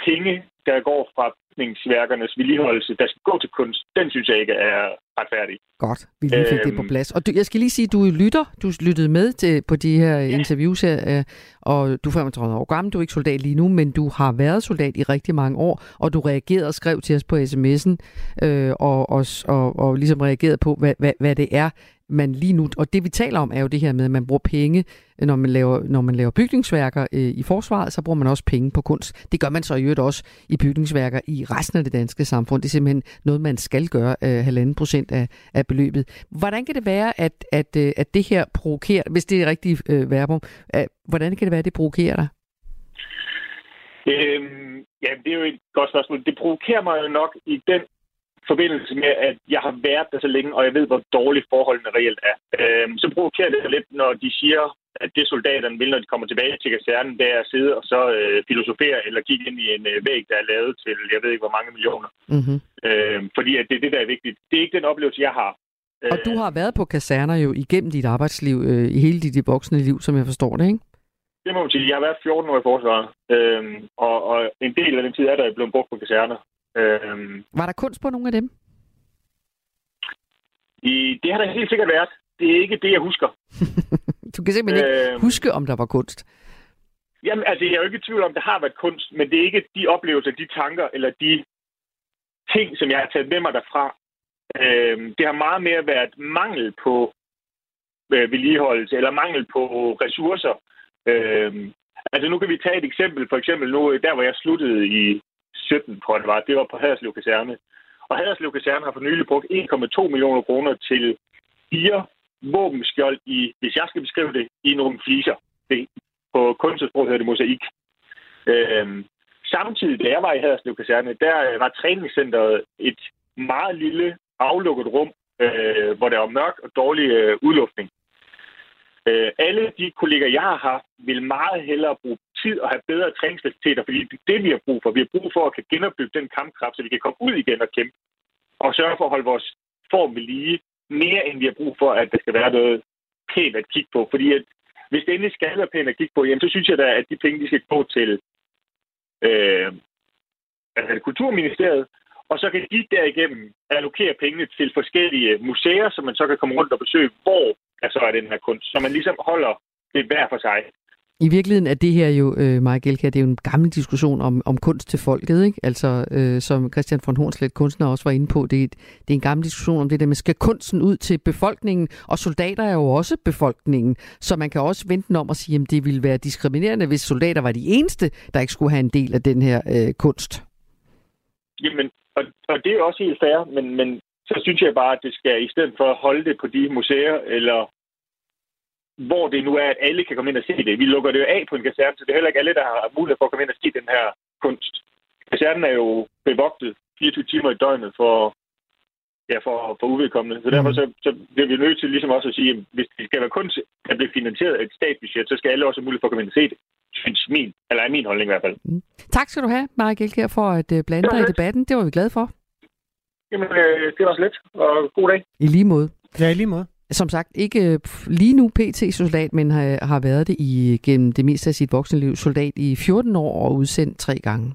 penge, der går fra bygningsværkernes vedligeholdelse, der skal gå til kunst, den synes jeg ikke er retfærdig. Godt, vi lige fik øhm, det på øhm. plads. Og du, jeg skal lige sige, at du lytter, du lyttede med til, på de her ja. interviews her, øh, og du er 35 år gammel, du er ikke soldat lige nu, men du har været soldat i rigtig mange år, og du reagerede og skrev til os på sms'en, øh, og, og, og, og ligesom reagerede på, hvad, hvad, hvad det er, man lige nu, og det vi taler om er jo det her med, at man bruger penge, når man laver, når man laver bygningsværker øh, i forsvaret, så bruger man også penge på kunst. Det gør man så i øvrigt også i bygningsværker i resten af det danske samfund. Det er simpelthen noget, man skal gøre, øh, halvanden procent af, af beløbet. Hvordan kan det være, at, at, øh, at det her provokerer, hvis det er rigtigt øh, verbum, at, hvordan kan det være, at det provokerer dig? Øhm, ja, det er jo et godt spørgsmål. Det provokerer mig jo nok i den forbindelse med, at jeg har været der så længe, og jeg ved, hvor dårligt forholdene reelt er. Øhm, så provokerer det lidt, når de siger, at det soldaterne vil, når de kommer tilbage til kasernen, det er at sidde og så øh, filosofere eller kigge ind i en øh, væg, der er lavet til, jeg ved ikke, hvor mange millioner. Mm-hmm. Øhm, fordi at det er det, der er vigtigt. Det er ikke den oplevelse, jeg har. Og du har været på kaserner jo igennem dit arbejdsliv, øh, i hele dit voksne liv, som jeg forstår det, ikke? Det må man sige. Jeg har været 14 år i forsvaret, øhm, og, og en del af den tid er der blevet brugt på kaserner. Øhm, Var der kunst på nogle af dem? i, det har der helt sikkert været. Det er ikke det, jeg husker. [laughs] Du kan simpelthen ikke Øhm. huske, om der var kunst. Jamen, altså, jeg er jo ikke i tvivl om, at der har været kunst, men det er ikke de oplevelser, de tanker eller de ting, som jeg har taget med mig derfra. Øhm, det har meget mere været mangel på øh, vedligeholdelse eller mangel på ressourcer. Øhm, altså, nu kan vi tage et eksempel. For eksempel nu, der hvor jeg sluttede i 17, tror jeg det var, det var på Haderslev Kaserne. Og Haderslev Kaserne har for nylig brugt 1,2 millioner kroner til fire våbenskjold i, hvis jeg skal beskrive det, i nogle fliser. Det, på kunstsprog hedder det mosaik. Øhm, samtidig, da jeg var i Haderslev Kaserne, der øh, var træningscenteret et meget lille aflukket rum, øh, hvor der var mørk og dårlig øh, udluftning. Øh, alle de kolleger, jeg har haft, vil meget hellere bruge tid og have bedre træningsfaciliteter, fordi det er det, vi har brug for. Vi har brug for at kan genopbygge den kampkraft, så vi kan komme ud igen og kæmpe. Og sørge for at holde vores form ved lige, mere end vi har brug for, at der skal være noget pænt at kigge på. Fordi at, hvis det endelig skal være pænt at kigge på, jamen, så synes jeg da, at de penge, de skal gå til øh, altså Kulturministeriet, og så kan de derigennem allokere pengene til forskellige museer, som man så kan komme rundt og besøge, hvor der så er den her kunst. Så man ligesom holder det hver for sig. I virkeligheden er det her jo, øh, Maja Gelkær, det er jo en gammel diskussion om, om kunst til folket, ikke? Altså, øh, som Christian von Hornslet, kunstner, også var inde på, det, er det er en gammel diskussion om det der med, skal kunsten ud til befolkningen? Og soldater er jo også befolkningen, så man kan også vente den om og sige, at det ville være diskriminerende, hvis soldater var de eneste, der ikke skulle have en del af den her øh, kunst. Jamen, og, og det er også helt fair, men, men så synes jeg bare, at det skal, i stedet for at holde det på de museer, eller hvor det nu er, at alle kan komme ind og se det. Vi lukker det jo af på en kaserne, så det er heller ikke alle, der har mulighed for at komme ind og se den her kunst. Kasernen er jo bevogtet 24 timer i døgnet for, ja, for, for uvedkommende. Så derfor så, så bliver vi nødt til ligesom også at sige, at hvis det skal være kunst, der bliver finansieret af et statsbudget, så skal alle også have mulighed for at komme ind og se det. Synes min, eller er min holdning i hvert fald. Tak skal du have, Maja Gelkær, for at øh, blande dig i debatten. Det var vi glade for. Jamen, øh, det var så lidt, og god dag. I lige måde. Ja, i lige måde. Som sagt, ikke øh, lige nu PT-soldat, men har, har været det i gennem det meste af sit voksne liv. Soldat i 14 år og udsendt tre gange.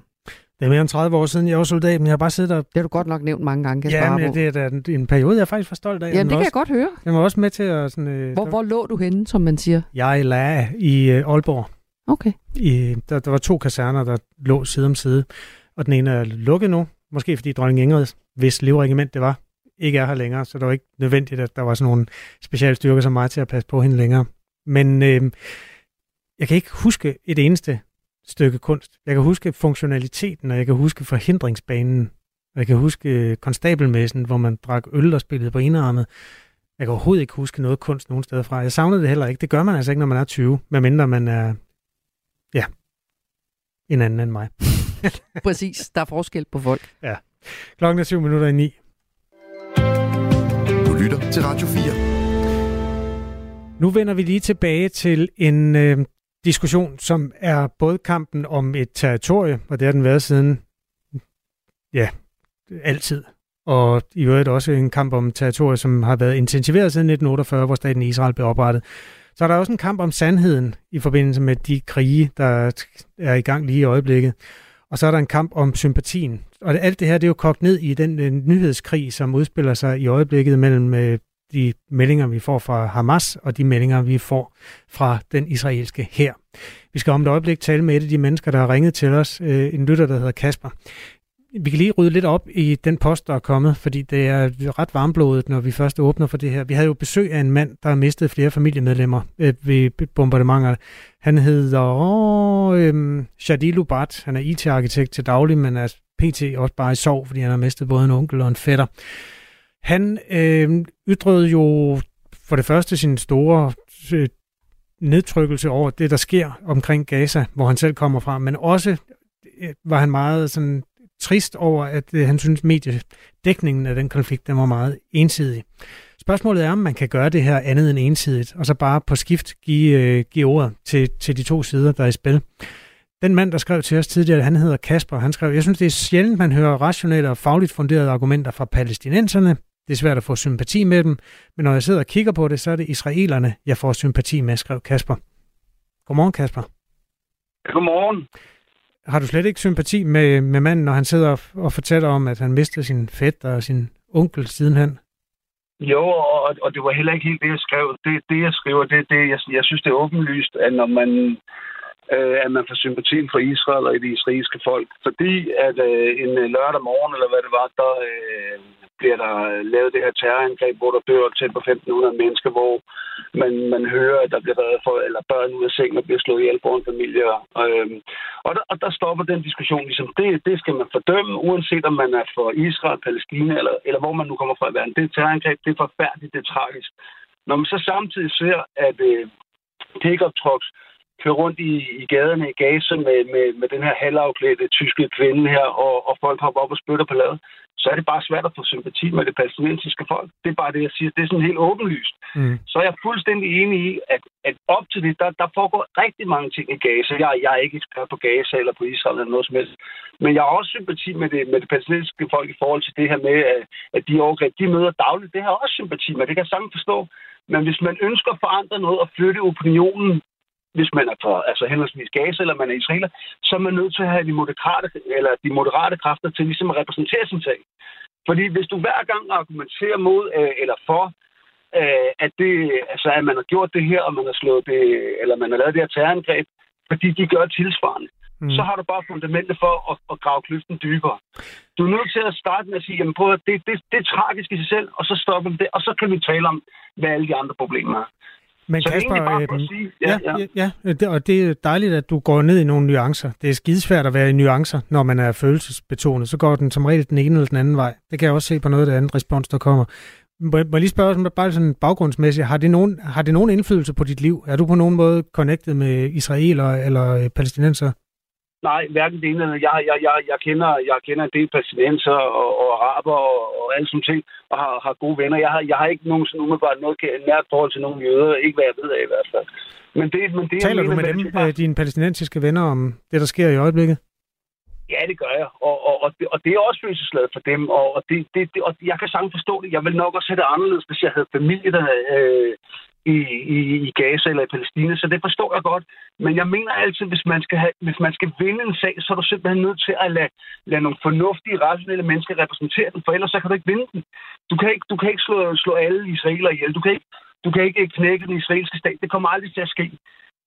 Det er mere end 30 år siden, jeg var soldat, men jeg har bare siddet der... Det har du godt nok nævnt mange gange, Kasper Ja, men det er da en, en periode, jeg er faktisk for stolt af. Jamen, Den det var kan jeg også, godt høre. Den var også med til at... Sådan, øh, Hvor, hvor lå du henne, som man siger? Jeg la i øh, Aalborg. Okay. I, der, der var to kaserner, der lå side om side, og den ene er lukket nu, måske fordi dronning Ingrid, hvis livregiment det var, ikke er her længere, så det var ikke nødvendigt, at der var sådan nogle specialstyrker som mig til at passe på hende længere. Men øh, jeg kan ikke huske et eneste stykke kunst. Jeg kan huske funktionaliteten, og jeg kan huske forhindringsbanen, og jeg kan huske øh, konstabelmessen, hvor man drak øl og spillede på enarmet. Jeg kan overhovedet ikke huske noget kunst nogen steder fra. Jeg savnede det heller ikke. Det gør man altså ikke, når man er 20, medmindre man er, ja, en anden end mig. [laughs] Præcis, der er forskel på folk. Ja. Klokken er syv minutter i ni. Til Radio 4. Nu vender vi lige tilbage til en øh, diskussion, som er både kampen om et territorie, og det har den været siden, ja, altid. Og i øvrigt også en kamp om territorier, som har været intensiveret siden 1948, hvor staten Israel blev oprettet. Så er der også en kamp om sandheden i forbindelse med de krige, der er i gang lige i øjeblikket. Og så er der en kamp om sympatien. Og alt det her, det er jo kogt ned i den øh, nyhedskrig, som udspiller sig i øjeblikket mellem øh, de meldinger, vi får fra Hamas, og de meldinger, vi får fra den israelske her. Vi skal om et øjeblik tale med et af de mennesker, der har ringet til os, øh, en lytter, der hedder Kasper. Vi kan lige rydde lidt op i den post, der er kommet, fordi det er ret varmblodet, når vi først åbner for det her. Vi havde jo besøg af en mand, der har mistet flere familiemedlemmer øh, ved bombardementer. Han hedder øh, Shadi Lubat. Han er IT-arkitekt til daglig, men er pt. også bare i sorg, fordi han har mistet både en onkel og en fætter. Han øh, ytrede jo for det første sin store øh, nedtrykkelse over det, der sker omkring Gaza, hvor han selv kommer fra, men også øh, var han meget sådan trist over, at øh, han synes, mediedækningen af den konflikt, den var meget ensidig. Spørgsmålet er, om man kan gøre det her andet end ensidigt, og så bare på skift give, øh, give ordet til, til de to sider, der er i spil. Den mand, der skrev til os tidligere, han hedder Kasper. Han skrev, jeg synes, det er sjældent, man hører rationelle og fagligt funderede argumenter fra palæstinenserne. Det er svært at få sympati med dem, men når jeg sidder og kigger på det, så er det israelerne, jeg får sympati med, skrev Kasper. Godmorgen, Kasper. Godmorgen. Har du slet ikke sympati med, med manden, når han sidder og, og fortæller om, at han mistede sin fætter og sin onkel sidenhen? Jo, og, og det var heller ikke helt det, jeg skrev. Det, det jeg skriver, det, det jeg, jeg synes, det er åbenlyst, at når man øh, at man får sympati for Israel og det israelske folk. Fordi at øh, en øh, lørdag morgen, eller hvad det var, der øh, bliver der øh, lavet det her terrorangreb, hvor der dør tæt på 1.500 mennesker, hvor man, man hører, at der bliver reddet for, eller børn ud af sengen og bliver slået ihjel på en familie. Øh, og, der, og der stopper den diskussion. Ligesom, det, det skal man fordømme, uanset om man er for Israel, Palæstina, eller, eller hvor man nu kommer fra i verden. Det terrorangreb, det er forfærdeligt, det er tragisk. Når man så samtidig ser, at øh, pickup trucks kører rundt i, i gaderne i Gaza med, med, med den her halvafklædte tyske kvinde her, og, og folk hopper op og spytter på ladet, så er det bare svært at få sympati med det palæstinensiske folk. Det er bare det, jeg siger. Det er sådan helt åbenlyst. Mm. Så er jeg fuldstændig enig i, at, at op til det, der, der foregår rigtig mange ting i Gaza. Jeg, jeg er ikke ekspert på Gaza eller på Israel eller noget som helst. Men jeg har også sympati med det, med det palæstinensiske folk i forhold til det her med, at, at de overgreb, de møder dagligt. Det har også sympati med. Det kan jeg sagtens forstå. Men hvis man ønsker at forandre noget og flytte opinionen hvis man er fra altså henholdsvis Gaza eller man er israeler, så er man nødt til at have de moderate, eller de moderate kræfter til ligesom at repræsentere sin sag. Fordi hvis du hver gang argumenterer mod øh, eller for, øh, at, det, altså, at man har gjort det her, og man har slået det, eller man har lavet det her terrorangreb, fordi de gør tilsvarende, mm. så har du bare fundamentet for at, at grave kløften dybere. Du er nødt til at starte med at sige, jamen prøv at det, det, det er tragisk i sig selv, og så stopper vi det, og så kan vi tale om, hvad alle de andre problemer er. Men så Kasper, er bare øh, sige, ja, ja, ja, ja det, og det er dejligt, at du går ned i nogle nuancer. Det er skidesvært at være i nuancer, når man er følelsesbetonet. Så går den som regel den ene eller den anden vej. Det kan jeg også se på noget af det andet respons, der kommer. Må jeg, må jeg lige spørge, bare sådan baggrundsmæssigt, har det, nogen, har det nogen indflydelse på dit liv? Er du på nogen måde connected med israeler eller øh, palæstinenser? Nej, hverken det ene eller jeg, jeg, jeg, jeg, kender, jeg kender en del palæstinenser og, og araber og, og alle sådan ting, og har, har gode venner. Jeg har, jeg har ikke nogen sådan umiddelbart noget nært forhold til nogen jøder, ikke hvad jeg ved af i hvert fald. Men det, men det, Taler mener, du med dem, bare... dine palæstinensiske venner, om det, der sker i øjeblikket? Ja, det gør jeg. Og, og, og, det, og det er også følelsesladet for dem. Og, og, det, det, det, og jeg kan sagtens forstå det. Jeg vil nok også have det anderledes, hvis jeg havde familie, der, øh, i, i, i Gaza eller i Palæstina, så det forstår jeg godt. Men jeg mener altid, hvis man skal, have, hvis man skal vinde en sag, så er du simpelthen nødt til at lade, lade nogle fornuftige, rationelle mennesker repræsentere den, for ellers så kan du ikke vinde den. Du kan ikke, du kan ikke slå, slå alle israeler ihjel. Du kan, ikke, du kan ikke knække den israelske stat. Det kommer aldrig til at ske.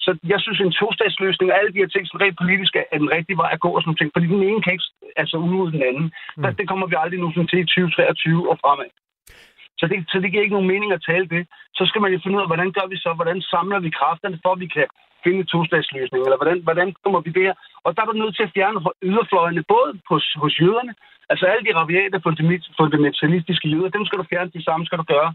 Så jeg synes, en tostatsløsning og alle de her ting, som rent politisk er den rigtige vej at gå og sådan ting, fordi den ene kan ikke altså, udrydde den anden. Mm. Det kommer vi aldrig nu til i 2023 og fremad. Så det, så det giver ikke nogen mening at tale det. Så skal man jo finde ud af, hvordan gør vi så? Hvordan samler vi kræfterne, for at vi kan finde en tostatsløsning? Eller hvordan, hvordan kommer vi der? Og der er du nødt til at fjerne yderfløjene, både hos, hos jøderne, altså alle de rabiate fundamentalistiske jøder, dem skal du fjerne, de samme skal du gøre.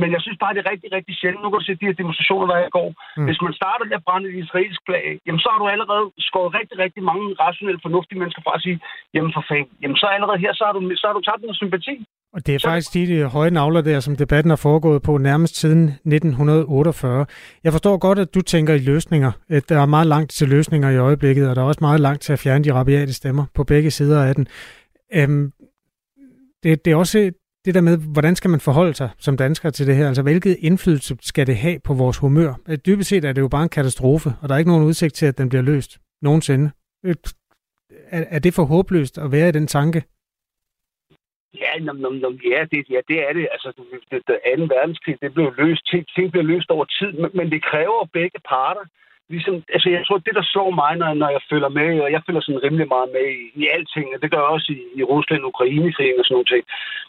Men jeg synes bare, det er rigtig, rigtig sjældent. Nu kan du se de her demonstrationer, der er i går. Mm. Hvis man starter med at brænde et israelsk flag, jamen så har du allerede skåret rigtig, rigtig mange rationelle, fornuftige mennesker fra at sige, jamen for fanden, jamen så allerede her, så har du, så har du tabt noget sympati. Og det er faktisk de, de høje navler der, som debatten har foregået på nærmest siden 1948. Jeg forstår godt, at du tænker i løsninger. At der er meget langt til løsninger i øjeblikket, og der er også meget langt til at fjerne de rabiate stemmer på begge sider af den. Øhm, det, det er også det der med, hvordan skal man forholde sig som dansker til det her? Altså, hvilket indflydelse skal det have på vores humør? Øh, dybest set er det jo bare en katastrofe, og der er ikke nogen udsigt til, at den bliver løst nogensinde. Øh, er, er det for håbløst at være i den tanke? Ja, nom, nom, nom, ja, det, ja, det er det. Altså, det, det, det 2. verdenskrig, det blev løst. Ting, ting blev løst over tid, men, men det kræver begge parter. Ligesom, altså, jeg tror, det, der slår mig, når, når jeg følger med, og jeg følger sådan rimelig meget med i, i alting, og det gør jeg også i, i Rusland, Ukraine-krigen og sådan noget ting.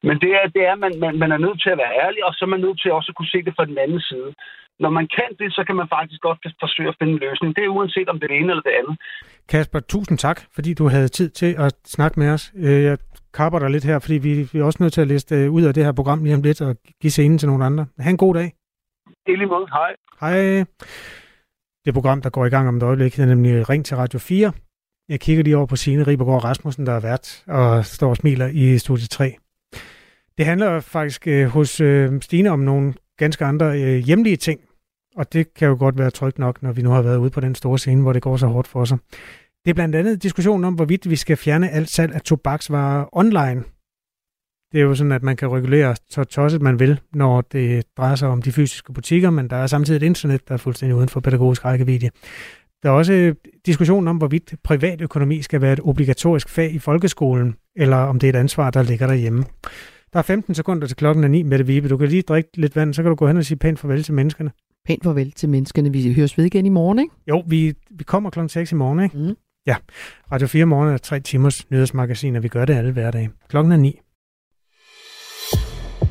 Men det er, det er man, man, man er nødt til at være ærlig, og så er man nødt til også at kunne se det fra den anden side. Når man kan det, så kan man faktisk godt forsøge at finde en løsning. Det er uanset om det er det ene eller det andet. Kasper, tusind tak, fordi du havde tid til at snakke med os. Øh, jeg kapper dig lidt her, fordi vi, vi er også nødt til at liste øh, ud af det her program lige om lidt og give scenen til nogle andre. Ha' en god dag. I lige måde. Hej. Hej. Det program, der går i gang om et øjeblik, er nemlig Ring til Radio 4. Jeg kigger lige over på Signe Ribergaard Rasmussen, der er vært og står og smiler i studie 3. Det handler faktisk øh, hos øh, Stine om nogle ganske andre øh, hjemlige ting, og det kan jo godt være trygt nok, når vi nu har været ude på den store scene, hvor det går så hårdt for sig. Det er blandt andet diskussionen om, hvorvidt vi skal fjerne alt salg af tobaksvarer online. Det er jo sådan, at man kan regulere så tosset man vil, når det drejer sig om de fysiske butikker, men der er samtidig et internet, der er fuldstændig uden for pædagogisk rækkevidde. Der er også diskussion om, hvorvidt privatøkonomi skal være et obligatorisk fag i folkeskolen, eller om det er et ansvar, der ligger derhjemme. Der er 15 sekunder til klokken er 9, med det Vibe. Du kan lige drikke lidt vand, så kan du gå hen og sige pænt farvel til menneskene. Pænt farvel til menneskene. Vi høres ved igen i morgen, ikke? Jo, vi, vi kommer klokken 6 i morgen, ikke? Mm. Ja. Radio 4 morgen er tre timers nyhedsmagasin, og vi gør det alle hverdag. Klokken er 9.